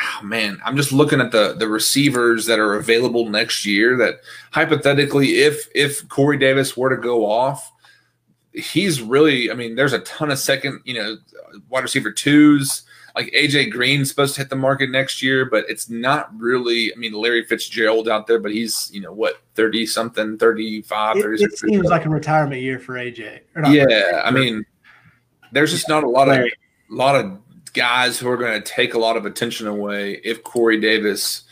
Oh man, I'm just looking at the the receivers that are available next year. That hypothetically, if if Corey Davis were to go off, he's really, I mean, there's a ton of second, you know, wide receiver twos. Like AJ Green's supposed to hit the market next year, but it's not really. I mean, Larry Fitzgerald out there, but he's you know what thirty something, 35, it, it seems like a retirement year for AJ. Yeah, I mean, there's just not a lot Larry. of a lot of guys who are going to take a lot of attention away if Corey Davis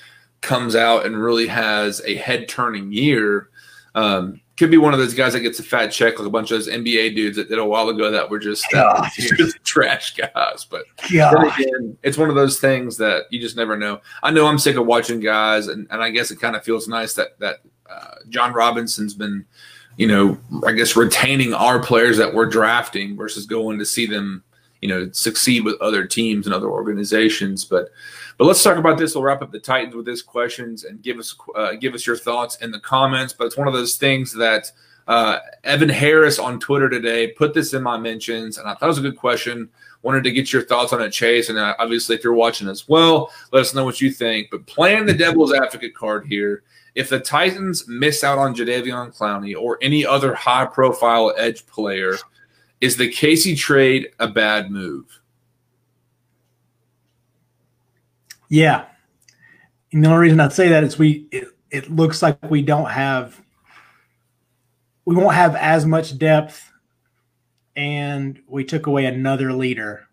comes out and really has a head turning year. Um, could be one of those guys that gets a fat check, like a bunch of those NBA dudes that did a while ago that were just, uh, just trash guys. But again, it's one of those things that you just never know. I know I'm sick of watching guys, and, and I guess it kind of feels nice that that uh, Jon Robinson's been, you know, I guess retaining our players that we're drafting versus going to see them, you know, succeed with other teams and other organizations. But but let's talk about this. We'll wrap up the Titans with this questions and give us uh, give us your thoughts in the comments. But it's one of those things that uh, Evan Harris on Twitter today put this in my mentions, and I thought it was a good question. Wanted to get your thoughts on it, Chase, and uh, obviously if you're watching as well, let us know what you think. But playing the devil's advocate card here, if the Titans miss out on Jadeveon Clowney or any other high-profile edge player, is the Casey trade a bad move? Yeah. And the only reason I'd say that is we it, it looks like we don't have we won't have as much depth and we took away another leader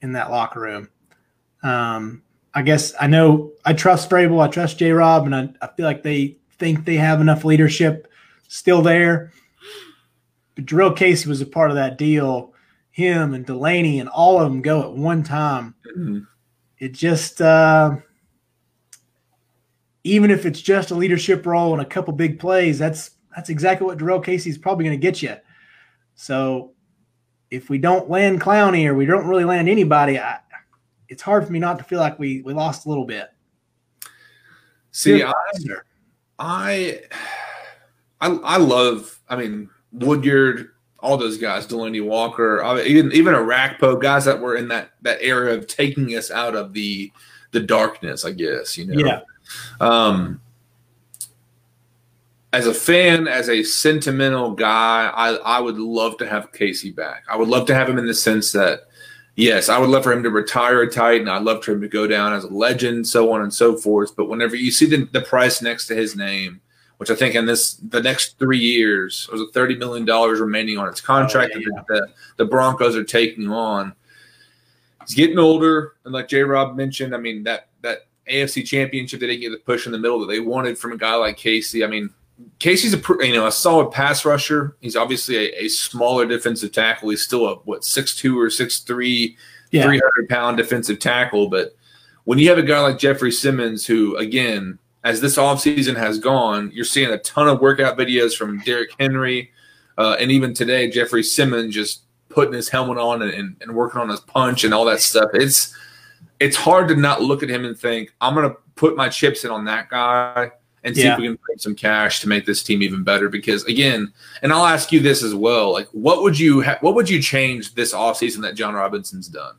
in that locker room. Um, I guess I know I trust Vrabel, I trust J Rob, and I, I feel like they think they have enough leadership still there. But Jurrell Casey was a part of that deal. Him and Delanie and all of them go at one time. Mm-hmm it just uh, even if it's just a leadership role and a couple big plays, that's that's exactly what Darrell Casey is probably going to get you. So if we don't land Clowney or we don't really land anybody, I, it's hard for me not to feel like we we lost a little bit. See, I, I, I, I love. I mean, Woodyard, all those guys, Delanie Walker, even even Orakpo, guys that were in that that era of taking us out of the the darkness. I guess you know. Yeah. Um, as a fan, as a sentimental guy, I, I would love to have Casey back. I would love to have him in the sense that, yes, I would love for him to retire a Titan. I'd love for him to go down as a legend, so on and so forth. But whenever you see the, the price next to his name, which I think in this the next three years, there's a thirty million dollars remaining on its contract oh, yeah, yeah. that the, the Broncos are taking on. He's getting older, and like J. Rob mentioned, I mean that that AFC Championship they didn't get the push in the middle that they wanted from a guy like Casey. I mean, Casey's a you know a solid pass rusher. He's obviously a, a smaller defensive tackle. He's still a what six two or six three, yeah. three hundred pound defensive tackle. But when you have a guy like Jeffrey Simmons, who again, as this offseason has gone, you're seeing a ton of workout videos from Derrick Henry, uh, and even today, Jeffrey Simmons just putting his helmet on and, and, working on his punch and all that stuff. It's it's hard to not look at him and think I'm going to put my chips in on that guy and see yeah. if we can bring some cash to make this team even better. Because again, and I'll ask you this as well: like, what would you ha- what would you change this offseason that Jon Robinson's done?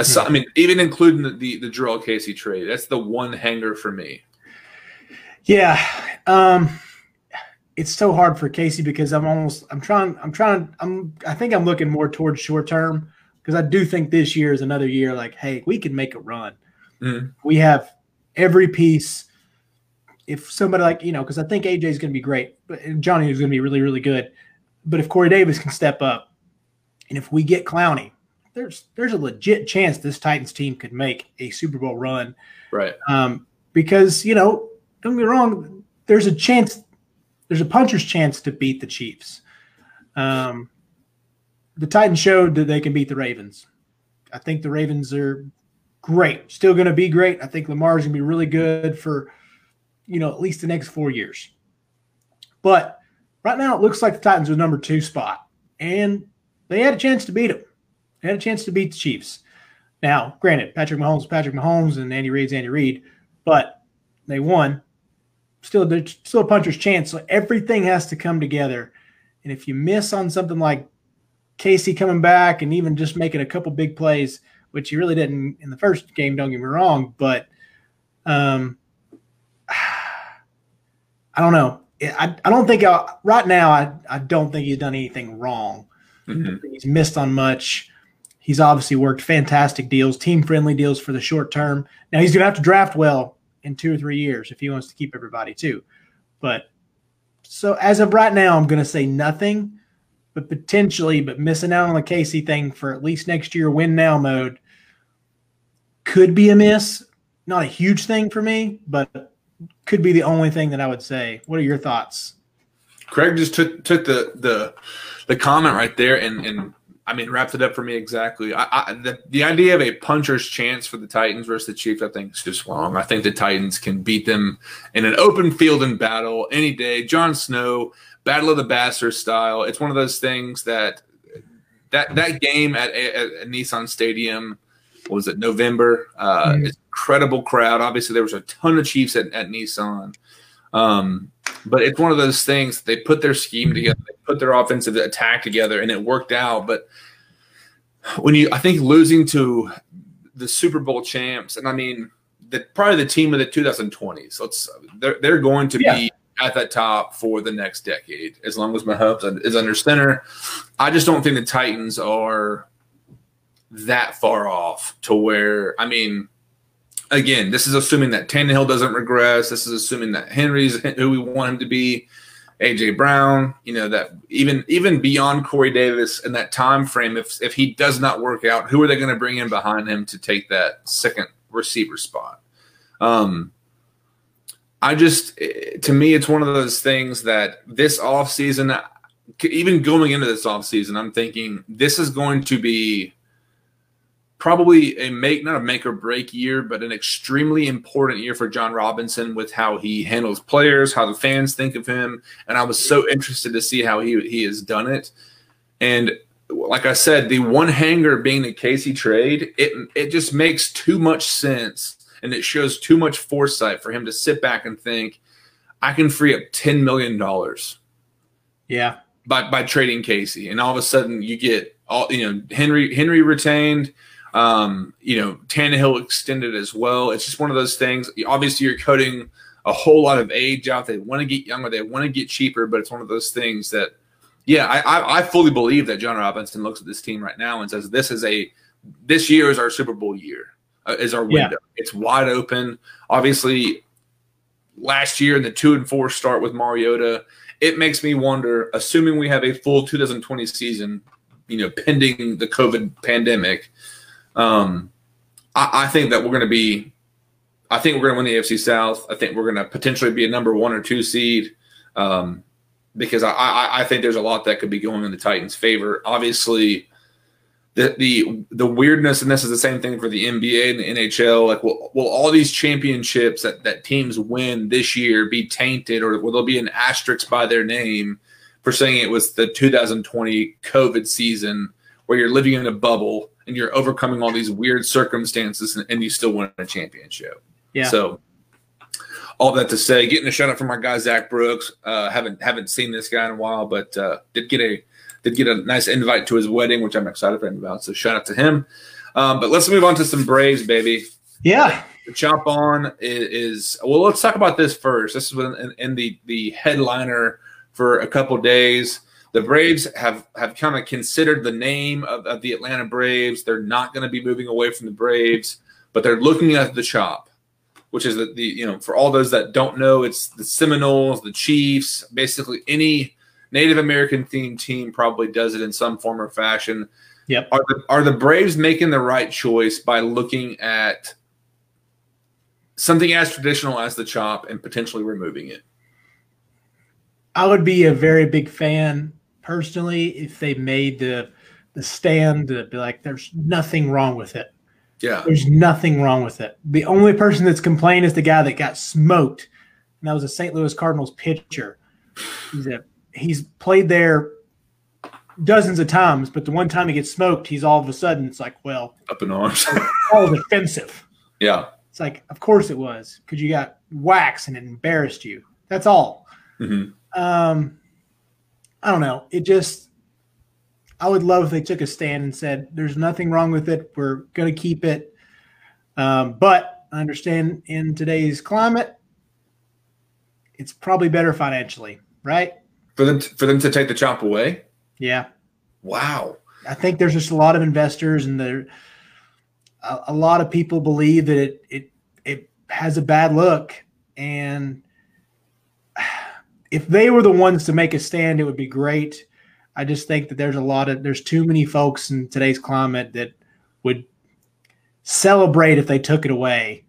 Aside. I mean, even including the, the the Jurrell Casey trade, that's the one hanger for me. Yeah, um, it's so hard for Casey because I'm almost I'm trying I'm trying I'm I think I'm looking more towards short term because I do think this year is another year like, hey, we can make a run. Mm. We have every piece if somebody like you know, because I think AJ is going to be great, but Jonnu is going to be really really good. But if Corey Davis can step up, and if we get Clowney, there's there's a legit chance this Titans team could make a Super Bowl run. Right. Um, because you know, don't get me wrong, there's a chance, there's a puncher's chance to beat the Chiefs. Um, the Titans showed that they can beat the Ravens. I think the Ravens are great, still going to be great. I think Lamar's going to be really good for you know, at least the next four years. But right now, it looks like the Titans are number two spot, and they had a chance to beat them. They had a chance to beat the Chiefs. Now, granted, Patrick Mahomes, Patrick Mahomes, and Andy Reid's Andy Reid, but they won. Still, there's still a puncher's chance. So everything has to come together. And if you miss on something like Casey coming back and even just making a couple big plays, which he really didn't in the first game, don't get me wrong, but um, I don't know. I, I don't think I, right now I, I don't think he's done anything wrong. Mm-hmm. He's missed on much. He's obviously worked fantastic deals, team friendly deals for the short term. Now he's going to have to draft well in two or three years if he wants to keep everybody too. But so as of right now, I'm going to say nothing, but potentially, but missing out on the Casey thing for at least next year, win now mode could be a miss. Not a huge thing for me, but could be the only thing that I would say. What are your thoughts? Craig just took took the the the comment right there and and I mean wrapped it up for me exactly. I, I the, the idea of a puncher's chance for the Titans versus the Chiefs, I think is just wrong. I think the Titans can beat them in an open field in battle any day. Jon Snow, Battle of the Bastards style. It's one of those things that that that game at, at, at Nissan Stadium was it November? Uh, mm-hmm. Incredible crowd. Obviously, there was a ton of Chiefs at, at Nissan. Um, but it's one of those things. They put their scheme together, they put their offensive attack together, and it worked out. But when you, I think, losing to the Super Bowl champs, and I mean, the, probably the team of the 2020s. Let's they're they're going to yeah. be at that top for the next decade as long as Mahomes is under center. I just don't think the Titans are that far off to where I mean, again, this is assuming that Tannehill doesn't regress. This is assuming that Henry's who we want him to be. AJ Brown, you know that even even beyond Corey Davis in that time frame, if if he does not work out, who are they going to bring in behind him to take that second receiver spot? Um, I just to me, it's one of those things that this offseason, even going into this offseason, I'm thinking this is going to be probably a make not a make or break year, but an extremely important year for Jon Robinson with how he handles players, how the fans think of him, and I was so interested to see how he he has done it. And like I said, the one hanger being the Casey trade, it it just makes too much sense and it shows too much foresight for him to sit back and think, I can free up ten million dollars. Yeah. By by trading Casey. And all of a sudden you get all you know, Henry Henry retained, um, you know, Tannehill extended as well. It's just one of those things. Obviously you're cutting a whole lot of age out. They want to get younger, they want to get cheaper, but it's one of those things that yeah, I, I, I fully believe that Jon Robinson looks at this team right now and says this is a this year is our Super Bowl year, uh, is our window. Yeah. It's wide open. Obviously, last year in the two and four start with Mariota, it makes me wonder. Assuming we have a full 2020 season, you know, pending the COVID pandemic, um, I, I think that we're going to be. I think we're going to win the AFC South. I think we're going to potentially be a number one or two seed. Um, because I, I, I think there's a lot that could be going in the Titans' favor. Obviously, the the the weirdness, and this is the same thing for the NBA and the NHL. Like, will, will all these championships that, that teams win this year be tainted, or will there be an asterisk by their name for saying it was the 2020 COVID season where you're living in a bubble and you're overcoming all these weird circumstances and, and you still win a championship? Yeah. So all that to say, getting a shout out from our guy Zach Brooks. Uh, haven't haven't seen this guy in a while, but uh, did get a did get a nice invite to his wedding, which I'm excited for him about. So shout out to him. Um, but let's move on to some Braves, baby. Yeah. The chop on is, is, well. Let's talk about this first. This is in, in the the headliner for a couple days. The Braves have have kind of considered the name of, of the Atlanta Braves. They're not going to be moving away from the Braves, but they're looking at the chop which is the, the you know for all those that don't know, it's the Seminoles, the Chiefs, basically any Native American themed team probably does it in some form or fashion. Yep. Are the are the Braves making the right choice by looking at something as traditional as the chop and potentially removing it? I would be a very big fan personally if they made the the stand to be like, there's nothing wrong with it. Yeah. There's nothing wrong with it. The only person that's complained is the guy that got smoked. And that was a St. Louis Cardinals pitcher. He's, a, he's played there dozens of times, but the one time he gets smoked, he's all of a sudden, it's like, well, up in arms. all defensive. Yeah. It's like, of course it was, because you got waxed and it embarrassed you. That's all. Mm-hmm. Um, I don't know. It just I would love if they took a stand and said, "There's nothing wrong with it. We're going to keep it." Um, but I understand in today's climate, it's probably better financially, right? For them, to, for them to take the chop away. Yeah. Wow. I think there's just a lot of investors, and there, a, a lot of people believe that it it it has a bad look, and if they were the ones to make a stand, it would be great I just think that there's a lot of there's too many folks in today's climate that would celebrate if they took it away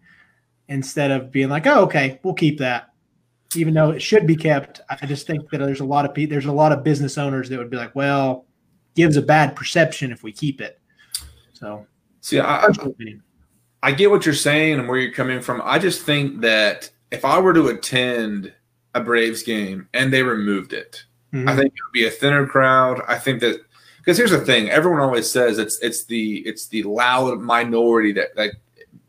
instead of being like, "Oh, okay, we'll keep that." Even though it should be kept, I just think that there's a lot of there's a lot of business owners that would be like, "Well, gives a bad perception if we keep it." So, see, I, I get what you're saying and where you're coming from. I just think that if I were to attend a Braves game and they removed it, Mm-hmm. I think it would be a thinner crowd. I think that because here's the thing: everyone always says it's it's the it's the loud minority that that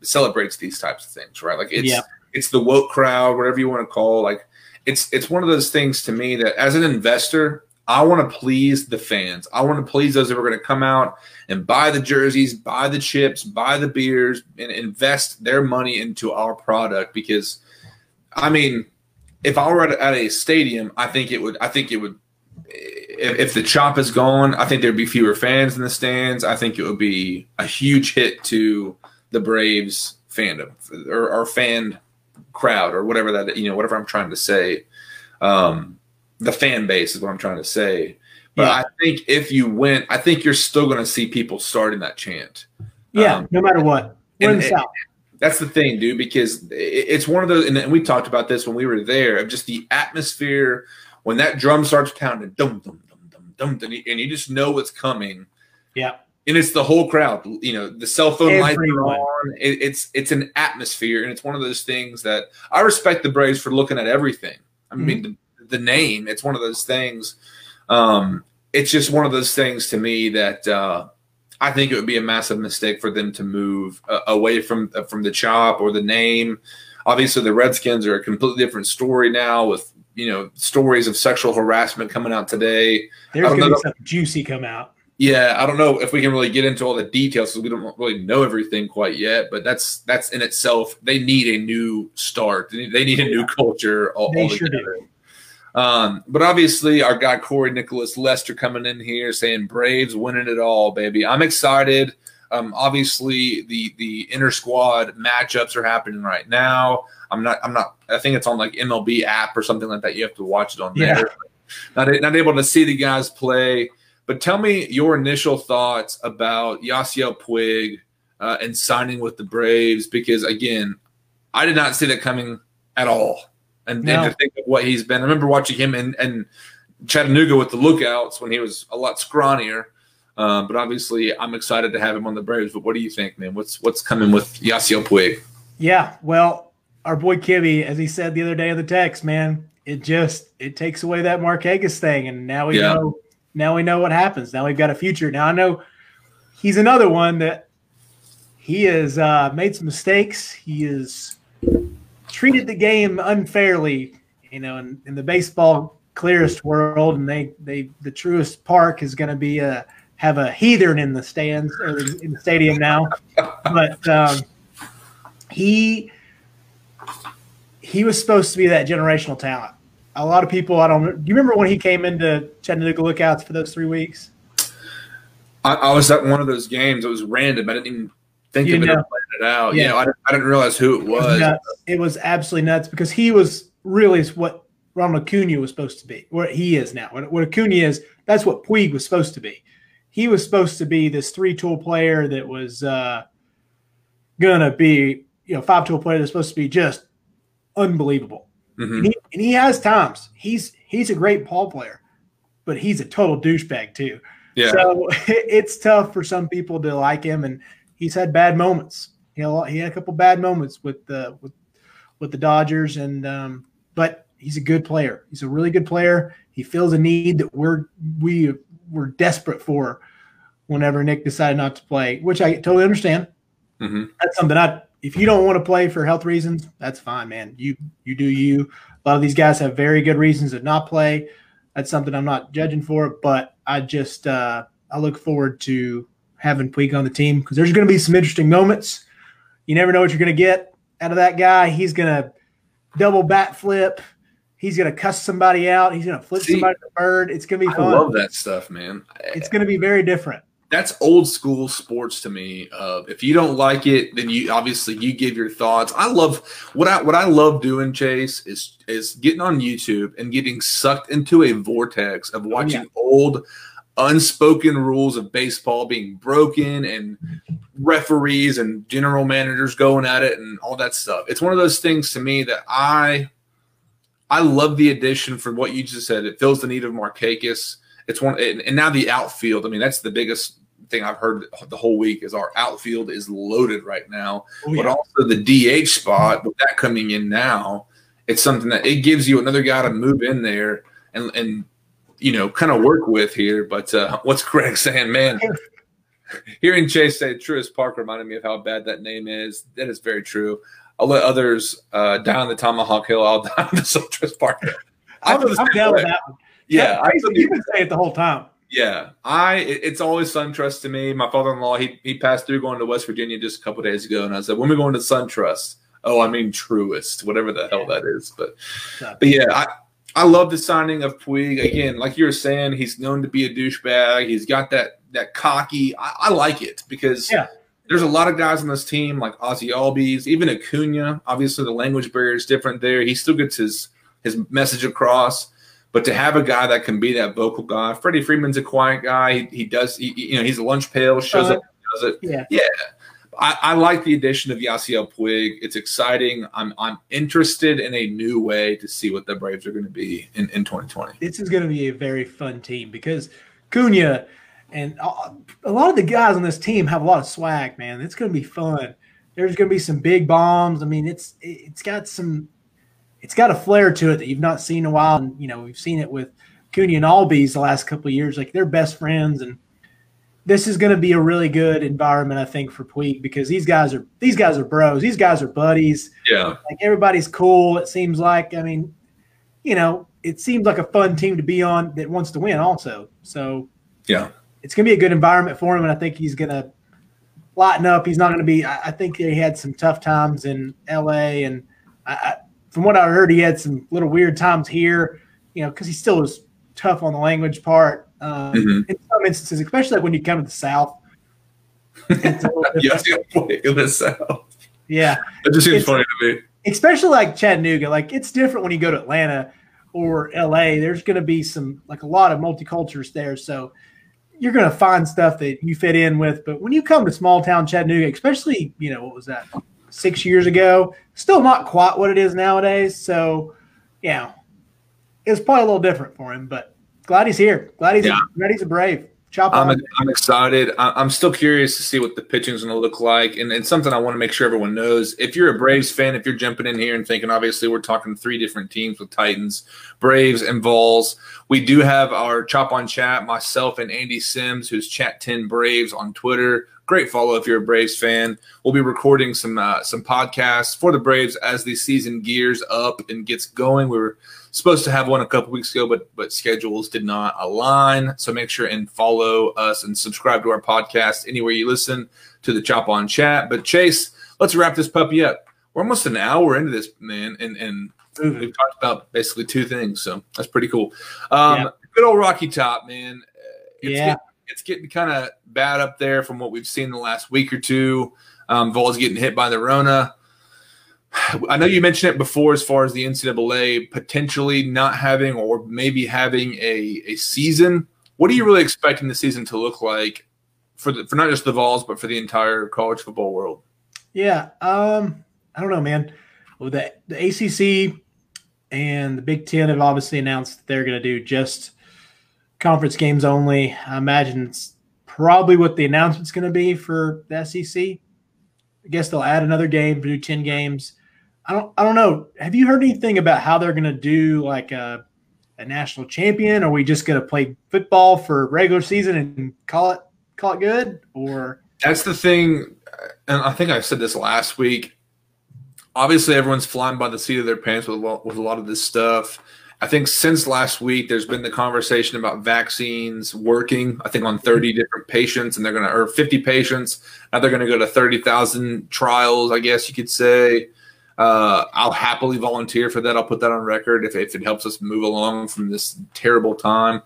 celebrates these types of things, right? Like it's yeah. it's the woke crowd, whatever you want to call. Like it's it's one of those things to me that as an investor, I want to please the fans. I want to please those that are going to come out and buy the jerseys, buy the chips, buy the beers, and invest their money into our product because. I mean, if I were at, at a stadium, I think it would. I think it would. If, if, the chop is gone, I think there'd be fewer fans in the stands. I think it would be a huge hit to the Braves fandom or, or fan crowd or whatever that you know whatever I'm trying to say. Um, the fan base is what I'm trying to say. But yeah. I think if you went, I think you're still going to see people starting that chant. Yeah, um, no matter what. We're in the South. That's the thing, dude, because it's one of those, and we talked about this when we were there, of just the atmosphere when that drum starts pounding, dum dum dum dum dum, and you just know what's coming. Yeah, and it's the whole crowd. You know, the cell phone lights are on. It, it's it's an atmosphere, and it's one of those things that I respect the Braves for looking at everything. I mean, mm-hmm. the, the, name. It's one of those things. Um, it's just one of those things to me that uh, I think it would be a massive mistake for them to move uh, away from uh, from the chop or the name. Obviously, the Redskins are a completely different story now with you know stories of sexual harassment coming out today. There's going to be something juicy come out. Yeah, I don't know if we can really get into all the details because we don't really know everything quite yet. But that's that's in itself. They need a new start. They need, they need a new culture. All, they sure do. Um, but obviously, our guy Corey Nicholas Lester coming in here saying Braves winning it all, baby. I'm excited. Um, obviously, the the inter squad matchups are happening right now. I'm not. I'm not. I think it's on like MLB app or something like that. You have to watch it on yeah. there. Not not able to see the guys play. But tell me your initial thoughts about Yasiel Puig uh, and signing with the Braves because again, I did not see that coming at all and, no. and to think of what he's been. I remember watching him in, in Chattanooga with the Lookouts when he was a lot scrawnier. Uh, but obviously, I'm excited to have him on the Braves. But what do you think, man? What's what's coming with Yasiel Puig? Yeah, well, our boy Kibby, as he said the other day of the text, man, it just it takes away that Markakis thing, and now we yeah. know now we know what happens. Now we've got a future. Now I know he's another one that he has uh, made some mistakes. He is treated the game unfairly, you know, in, in the baseball clearest world, and they they the Truist Park is going to be a have a heathen in the stands or in the stadium now, but um, he he was supposed to be that generational talent. A lot of people, I don't. Do you remember when he came into Chattanooga Lookouts for those three weeks? I, I was at one of those games. It was random. I didn't even think you of know. it plan it out. Yeah, you know, I, I, didn't realize who it was. It was, it was, absolutely nuts because he was really what Ronald Acuna was supposed to be, where he is now. What, what Acuna is, that's what Puig was supposed to be. He was supposed to be this three-tool player that was uh, gonna be, you know, five-tool player that's supposed to be just unbelievable. Mm-hmm. And, he, and he has times. He's he's a great ball player, but he's a total douchebag too. Yeah. So it's tough for some people to like him, and he's had bad moments. You know, he had a couple bad moments with the with with the Dodgers, and um, but he's a good player. He's a really good player. He fills a need that we're we were desperate for whenever Nick decided not to play, which I totally understand. Mm-hmm. That's something I. If you don't want to play for health reasons, that's fine, man. You you do you. A lot of these guys have very good reasons to not play. That's something I'm not judging for, but I just uh, I look forward to having Puig on the team because there's going to be some interesting moments. You never know what you're going to get out of that guy. He's going to double bat flip. He's going to cuss somebody out. He's going to flip See, somebody the bird. It's going to be fun. I love that stuff, man. It's going to be very different. That's old school sports to me. Uh, if you don't like it, then you obviously you give your thoughts. I love what I what I love doing, Chase, is is getting on YouTube and getting sucked into a vortex of watching oh, yeah. old unspoken rules of baseball being broken and referees and general managers going at it and all that stuff. It's one of those things to me that I I love the addition for what you just said. It fills the need of Markakis. It's one and now the outfield. I mean, that's the biggest thing I've heard the whole week is our outfield is loaded right now. Oh, yeah. But also the DH spot with that coming in now, it's something that it gives you another guy to move in there and and you know, kind of work with here. But uh, what's Greg saying, man? Hearing Chase say Truist Park reminded me of how bad that name is. That is very true. I'll let others uh, down the Tomahawk Hill. I'll down the Truist Park. I'm, I'm down with that one. Yeah, I, you've been saying it the whole time. Yeah, I it's always SunTrust to me. My father-in-law he he passed through going to West Virginia just a couple days ago, and I said, "When we going to SunTrust?" Oh, I mean Truist, whatever the hell that is. But but yeah, I I love the signing of Puig. Again, like you were saying, he's known to be a douchebag. He's got that that cocky. I, I like it because yeah. there's a lot of guys on this team like Ozzy Albies, even Acuna. Obviously, the language barrier is different there. He still gets his his message across. But to have a guy that can be that vocal guy, Freddie Freeman's a quiet guy. He, he does, he, you know, he's a lunch pail, shows uh, up, does it. Yeah. Yeah. I, I, like the addition of Yasiel Puig. It's exciting. I'm I'm interested in a new way to see what the Braves are going to be in, in 2020. This is going to be a very fun team because Cunha and uh, a lot of the guys on this team have a lot of swag, man. It's going to be fun. There's going to be some big bombs. I mean, it's it's got some, it's got a flair to it that you've not seen in a while. And you know, we've seen it with Cooney and Albies the last couple of years. Like they're best friends, and this is going to be a really good environment, I think, for Puig because these guys are these guys are bros. These guys are buddies. Yeah, like everybody's cool. It seems like. I mean, you know, it seems like a fun team to be on that wants to win, also. So yeah, it's going to be a good environment for him, and I think he's going to lighten up. He's not going to be. I, I, think he had some tough times in L.A. and I, from what I heard, he had some little weird times here. You know, because he still was tough on the language part um, mm-hmm. in some instances, especially like when you come to the South. yeah, in the South. Yeah, it just seems it's, funny to me. Especially like Chattanooga, like it's different when you go to Atlanta or LA. There's going to be some like a lot of multicultures there, so you're going to find stuff that you fit in with. But when you come to small town Chattanooga, especially, you know, what was that, six years ago, still not quite what it is nowadays. So, yeah, it's probably a little different for him, but glad he's here. Glad he's, yeah. a, glad he's a brave. Chop I'm, a, I'm excited. I'm still curious to see what the pitching is going to look like. And, and something I want to make sure everyone knows if you're a Braves fan, if you're jumping in here and thinking, obviously, we're talking three different teams with Titans, Braves, and Vols. We do have our Chop on Chat, myself and Andy Sims, who's Chat 10 Braves on Twitter. Great follow if you're a Braves fan. We'll be recording some uh, some podcasts for the Braves as the season gears up and gets going. We were supposed to have one a couple weeks ago, but but schedules did not align. So make sure and follow us and subscribe to our podcast anywhere you listen to the Chop on Chat. But Chase, let's wrap this puppy up. We're almost an hour into this, man, and and mm-hmm. we've talked about basically two things, so that's pretty cool. Um, yeah. Good old Rocky Top, man. It's yeah, getting, it's getting kind of bad up there from what we've seen the last week or two. Um, Vols getting hit by the Rona. I know you mentioned it before as far as the NCAA potentially not having or maybe having a, a season. What are you really expecting the season to look like for the, for not just the Vols but for the entire college football world? Yeah, um, I don't know, man. Well, the the ACC and the Big Ten have obviously announced that they're going to do just conference games only. I imagine it's probably what the announcement's going to be for the SEC. I guess they'll add another game, do ten games. I don't I don't know. Have you heard anything about how they're going to do like a, a national champion? Are we just going to play football for regular season and call it call it good? Or that's the thing, and I think I said this last week. Obviously, everyone's flying by the seat of their pants with with a lot of this stuff. I think since last week, there's been the conversation about vaccines working. I think on 30 different patients, and they're going to or 50 patients. Now they're going to go to 30,000 trials. I guess you could say. Uh, I'll happily volunteer for that. I'll put that on record if, if it helps us move along from this terrible time.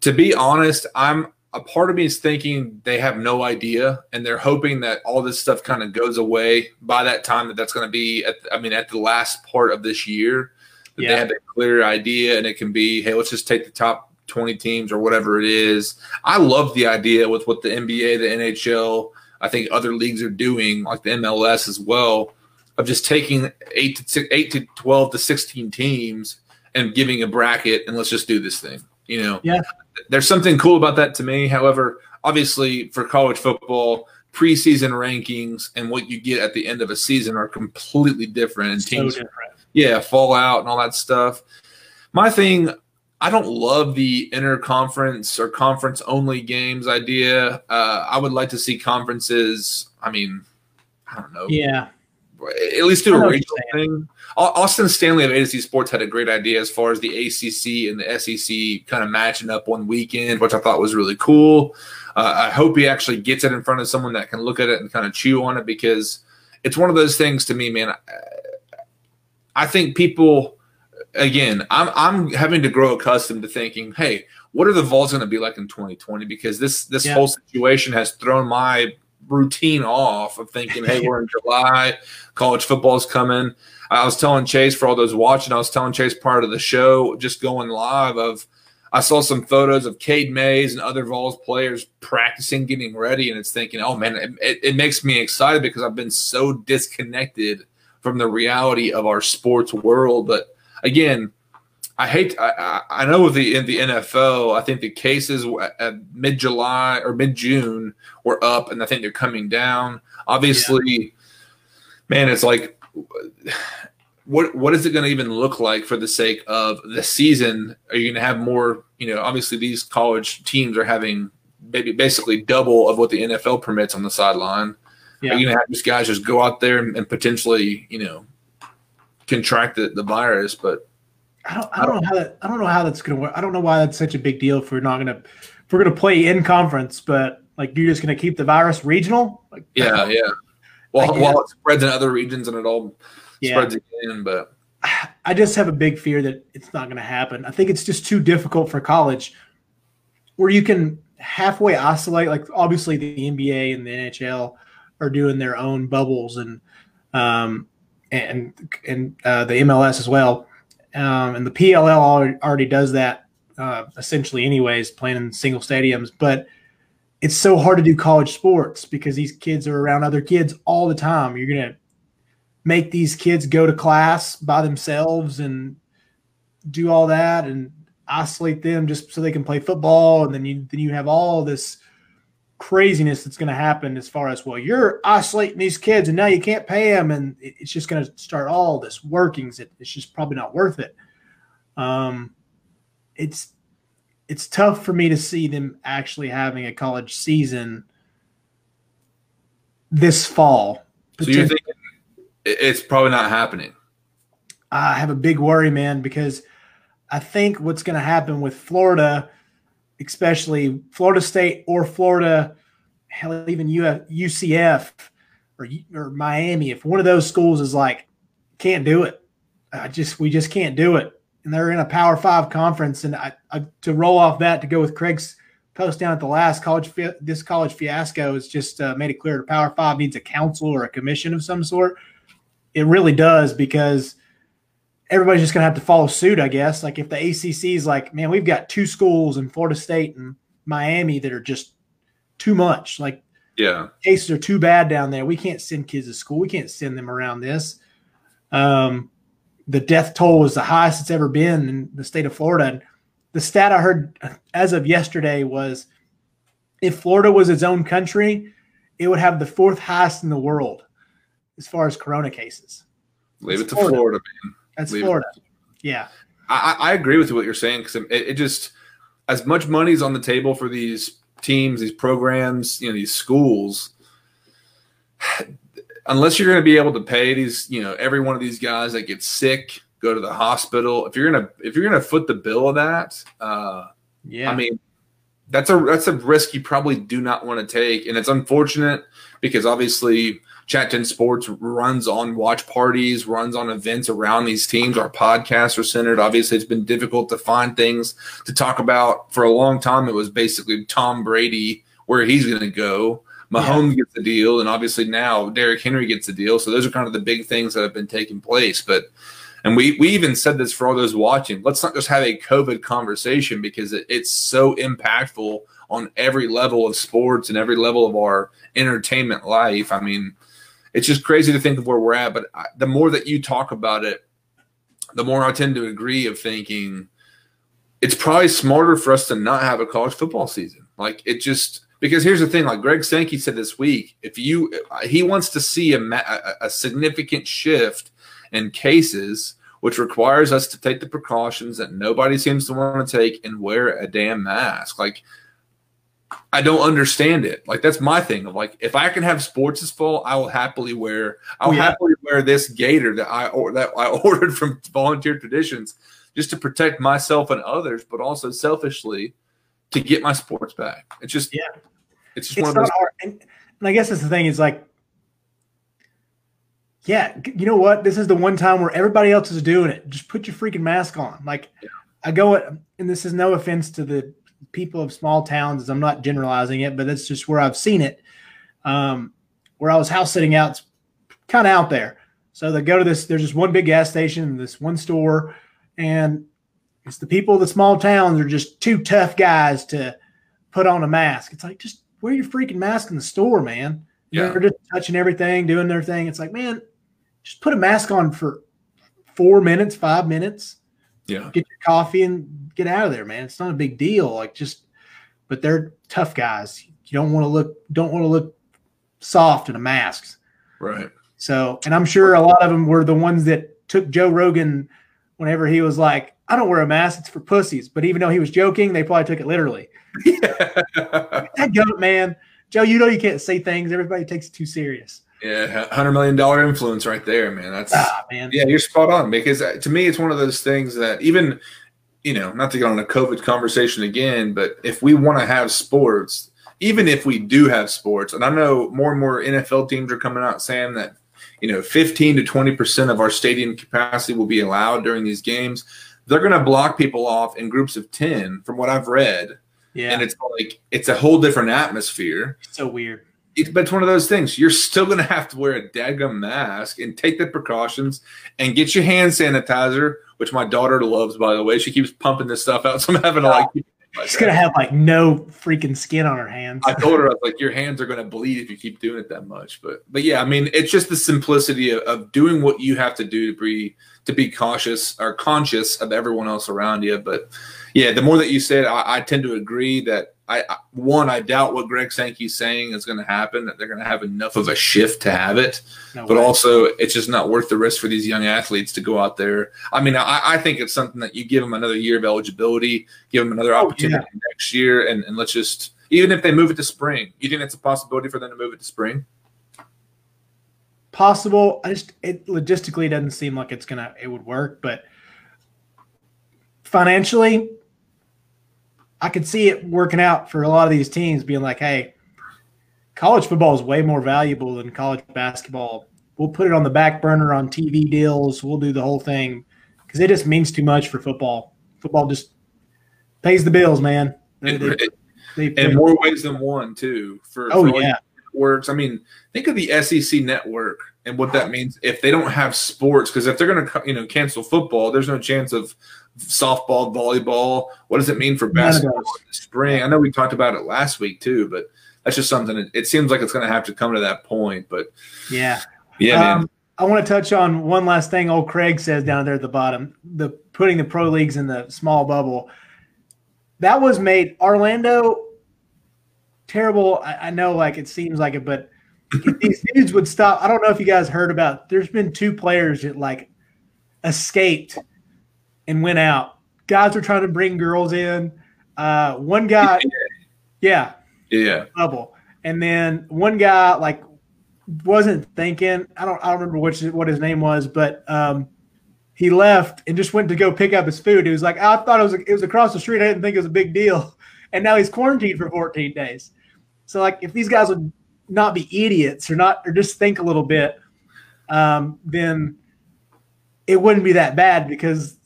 To be honest, I'm a part of me is thinking they have no idea, and they're hoping that all this stuff kind of goes away by that time. That that's going to be, at, I mean, at the last part of this year, that yeah. they have a clear idea, and it can be, hey, let's just take the top 20 teams or whatever it is. I love the idea with what the NBA, the NHL, I think other leagues are doing, like the MLS as well of just taking eight to eight to twelve to sixteen teams and giving a bracket and let's just do this thing. You know, yeah. There's something cool about that to me. However, obviously for college football, preseason rankings and what you get at the end of a season are completely different. And teams, so different. yeah, fall out and all that stuff. My thing, I don't love the interconference or conference only games idea. Uh, I would like to see conferences. I mean, I don't know. Yeah at least do a regional thing. Austin Stanley of A to Z Sports had a great idea as far as the ACC and the SEC kind of matching up one weekend, which I thought was really cool. Uh, I hope he actually gets it in front of someone that can look at it and kind of chew on it because it's one of those things to me, man. I think people, again, I'm I'm having to grow accustomed to thinking, hey, what are the Vols going to be like in 2020? Because this this yeah. whole situation has thrown my routine off of thinking, hey, we're in July, college football's coming. I was telling Chase for all those watching, I was telling Chase part of the show, just going live of I saw some photos of Cade Mays and other Vols players practicing, getting ready, and it's thinking, oh man, it, it makes me excited because I've been so disconnected from the reality of our sports world. But again, I hate. I, I know with the in the NFL, I think the cases at uh, uh, mid July or mid June were up, and I think they're coming down. Obviously, yeah. man, it's like, what what is it going to even look like for the sake of the season? Are you going to have more? You know, obviously these college teams are having maybe basically double of what the NFL permits on the sideline. Yeah. Are you going to have these guys just go out there and, and potentially, you know, contract the, the virus? But I don't, I don't know how that I don't know how that's gonna work. I don't know why that's such a big deal if we're not gonna if we're gonna play in conference, but like you're just gonna keep the virus regional. Like, yeah, yeah. Well, while it spreads in other regions and it all yeah. spreads again, but I just have a big fear that it's not gonna happen. I think it's just too difficult for college, where you can halfway isolate. Like obviously the NBA and the NHL are doing their own bubbles and um and and uh, the MLS as well um, and the PLL already does that uh, essentially, anyways, playing in single stadiums. But it's so hard to do college sports because these kids are around other kids all the time. You're gonna make these kids go to class by themselves and do all that and isolate them just so they can play football, and then you then you have all this craziness that's going to happen as far as well you're isolating these kids and now you can't pay them and it's just going to start all this workings it's just probably not worth it. Um it's it's tough for me to see them actually having a college season this fall. So you think it's probably not happening? I have a big worry man because i think what's going to happen with florida especially Florida State or Florida, hell, even UCF or, or Miami, if one of those schools is like, can't do it, I just we just can't do it, and they're in a Power Five conference, and I, I, to roll off that to go with Craig's post down at the last college this college fiasco has just uh, made it clear the Power Five needs a council or a commission of some sort. It really does because everybody's just going to have to follow suit, I guess. Like if the ACC is like, man, we've got two schools in Florida State and Miami that are just too much. Like, yeah, cases are too bad down there. We can't send kids to school. We can't send them around this. Um, the death toll is the highest it's ever been in the state of Florida. And the stat I heard as of yesterday was if Florida was its own country, it would have the fourth highest in the world as far as corona cases. Leave it's it to Florida, Florida man. That's Florida. Yeah. I, I, agree with what you're saying because it, it, just as much money's on the table for these teams, these programs, you know, these schools. Unless you're going to be able to pay these, you know, every one of these guys that gets sick, go to the hospital. If you're gonna if you're gonna foot the bill of that, uh, yeah, I mean, that's a that's a risk you probably do not want to take, and it's unfortunate because obviously Chat 10 Sports runs on watch parties, runs on events around these teams. Our podcasts are centered. Obviously, it's been difficult to find things to talk about. For a long time, it was basically Tom Brady, where he's going to go. Mahomes yeah. gets a deal, and obviously now Derrick Henry gets a deal. So those are kind of the big things that have been taking place. But and we we even said this for all those watching. Let's not just have a COVID conversation because it, it's so impactful on every level of sports and every level of our entertainment life. I mean, it's just crazy to think of where we're at. But I, the more that you talk about it, the more I tend to agree of thinking it's probably smarter for us to not have a college football season. Like it just because here's the thing, like Greg Sankey said this week, if you he wants to see a, a, a significant shift in cases, which requires us to take the precautions that nobody seems to want to take and wear a damn mask. Like I don't understand it. Like that's my thing. Of like, if I can have sports this fall, I will happily wear. I'll oh, yeah. happily wear this gator that I or that I ordered from Volunteer Traditions, just to protect myself and others, but also selfishly to get my sports back. It's just yeah, it's just it's one of those. Hard. And, and I guess that's the thing is like, yeah, you know what? This is the one time where everybody else is doing it. Just put your freaking mask on. Like, yeah. I go, and this is no offense to the people of small towns. I'm not generalizing it, but that's just where I've seen it. Um, where I was house sitting out, it's kind of out there. So they go to this. There's just one big gas station, this one store, and it's the people of the small towns are just too tough guys to put on a mask. It's like just wear your freaking mask in the store, man. Yeah. They're just touching everything, doing their thing. It's like, man, just put a mask on for four minutes, five minutes. Yeah. Get your coffee and get out of there, man. It's not a big deal. Like just, but they're tough guys. You don't want to look, don't want to look soft in a mask. Right. So, and I'm sure a lot of them were the ones that took Joe Rogan whenever he was like, I don't wear a mask, it's for pussies. But even though he was joking, they probably took it literally. that goat, man. Joe, you know you can't say things. Everybody takes it too serious. Yeah, hundred million dollar influence right there, man. That's ah, man. Yeah, you're spot on because uh, to me, it's one of those things that even, you know, not to get on a COVID conversation again, but if we want to have sports, even if we do have sports, and I know more and more NFL teams are coming out saying that, you know, 15 to 20 percent of our stadium capacity will be allowed during these games. They're going to block people off in groups of 10, from what I've read. Yeah. And it's like it's a whole different atmosphere. so weird it, but it's one of those things. You're still going to have to wear a dadgum mask and take the precautions and get your hand sanitizer, which my daughter loves, by the way. She keeps pumping this stuff out, so I'm having to like. She's gonna have like no freaking skin on her hands. I told her I was like, your hands are gonna bleed if you keep doing it that much. But but yeah, I mean, it's just the simplicity of, of doing what you have to do to be to be cautious or conscious of everyone else around you. But yeah, the more that you said, I, I tend to agree that I, I one I doubt what Greg Sankey's saying is going to happen. That they're going to have enough of a shift to have it, no but way. also it's just not worth the risk for these young athletes to go out there. I mean, I, I think it's something that you give them another year of eligibility, give them another oh, opportunity yeah. next year, and, and let's just even if they move it to spring, you think it's a possibility for them to move it to spring? Possible. I just it logistically doesn't seem like it's gonna it would work, but financially I could see it working out for a lot of these teams being like, hey, college football is way more valuable than college basketball. We'll put it on the back burner on TV deals. We'll do the whole thing because it just means too much for football. Football just pays the bills, man. They, they, they, in more ways than one, too. For oh for yeah, works. I mean, think of the SEC network and what that means if they don't have sports. Because if they're going to, you know, cancel football, there's no chance of softball, volleyball. What does it mean for basketball in the spring? I know we talked about it last week too, but that's just something. That, it seems like it's going to have to come to that point. But yeah, yeah, um. I want to touch on one last thing. Old Craig says down there at the bottom, the putting the pro leagues in the small bubble. That was made Orlando terrible. I, I know, like it seems like it, but these dudes would stop. I don't know if you guys heard about. There's been two players that like escaped and went out. Guys were trying to bring girls in. Uh, one guy, yeah, yeah, bubble, and then one guy like wasn't thinking. I don't. I don't remember which what his name was, but um, he left and just went to go pick up his food. He was like, I thought it was it was across the street. I didn't think it was a big deal, and now he's quarantined for 14 days. So like, if these guys would not be idiots or not or just think a little bit, um, then it wouldn't be that bad because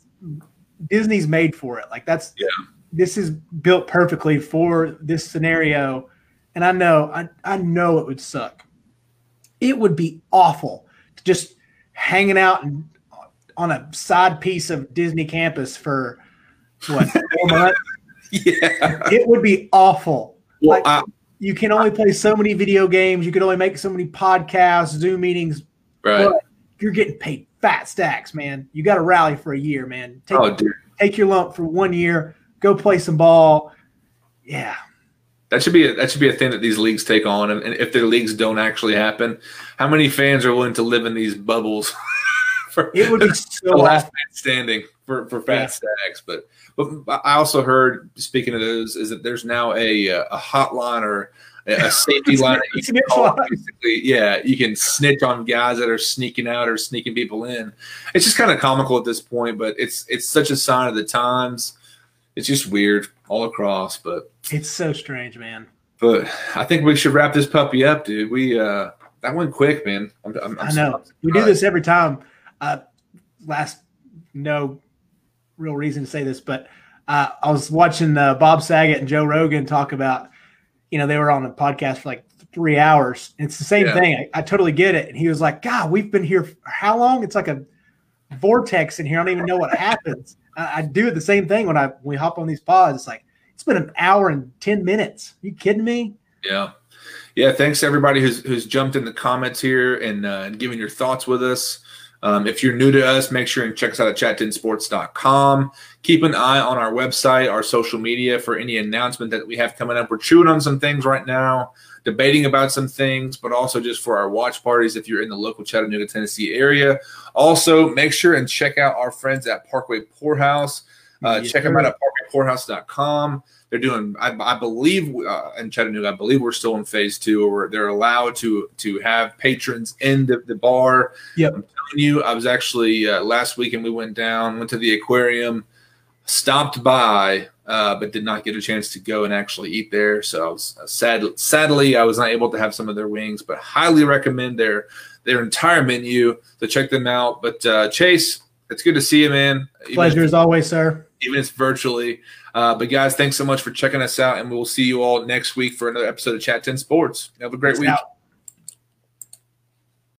Disney's made for it. Like that's yeah. This is built perfectly for this scenario, and I know I I know it would suck. It would be awful to just hanging out and on a side piece of Disney campus for what four months. Yeah, it would be awful. Well, like, I, you can only play so many video games. You can only make so many podcasts, Zoom meetings. Right. But you're getting paid fat stacks, man. You got to rally for a year, man. Take, oh, dude. take your lump for one year. Go play some ball. Yeah. That should be a, that should be a thing that these leagues take on, and, and if their leagues don't actually happen, how many fans are willing to live in these bubbles? for it would be so last man standing for for fat yeah. stacks. But but I also heard speaking of those is that there's now a a hotline or a safety line that you can call. Basically, yeah, you can snitch on guys that are sneaking out or sneaking people in. It's just kind of comical at this point, but it's it's such a sign of the times. It's just weird all across, but it's so strange, man. But I think we should wrap this puppy up, dude. We uh that went quick, man. I'm, I'm, I'm i know we do this every time. Uh, last no real reason to say this, but uh, I was watching uh, Bob Saget and Joe Rogan talk about, you know, they were on a podcast for like three hours. It's the same yeah. thing. I, I, totally get it. And he was like, God, we've been here how long? It's like a vortex in here. I don't even know what happens. I, I, do the same thing when I when we hop on these pods. It's like it's been an hour and ten minutes. Are you kidding me? Yeah. Yeah, thanks to everybody who's who's jumped in the comments here and uh, and giving your thoughts with us. Um, if you're new to us, make sure and check us out at chat10sports.com. Keep an eye on our website, our social media for any announcement that we have coming up. We're chewing on some things right now, debating about some things, but also just for our watch parties if you're in the local Chattanooga, Tennessee area. Also, make sure and check out our friends at Parkway Pourhouse. Uh, check them out at parkwaypourhouse.com. They're doing, I, I believe, uh, in Chattanooga, I believe we're still in phase two, where they're allowed to to have patrons in the, the bar. Yep. You, I was actually uh, last weekend. We went down, went to the aquarium, stopped by, uh, but did not get a chance to go and actually eat there. So I was uh, sad. Sadly, I was not able to have some of their wings, but highly recommend their their entire menu. So check them out. But uh, Chase, it's good to see you, man. Pleasure as always, sir. Even if it's virtually. Uh, but guys, thanks so much for checking us out, and we'll see you all next week for another episode of Chat 10 Sports. Have a great Peace week. out.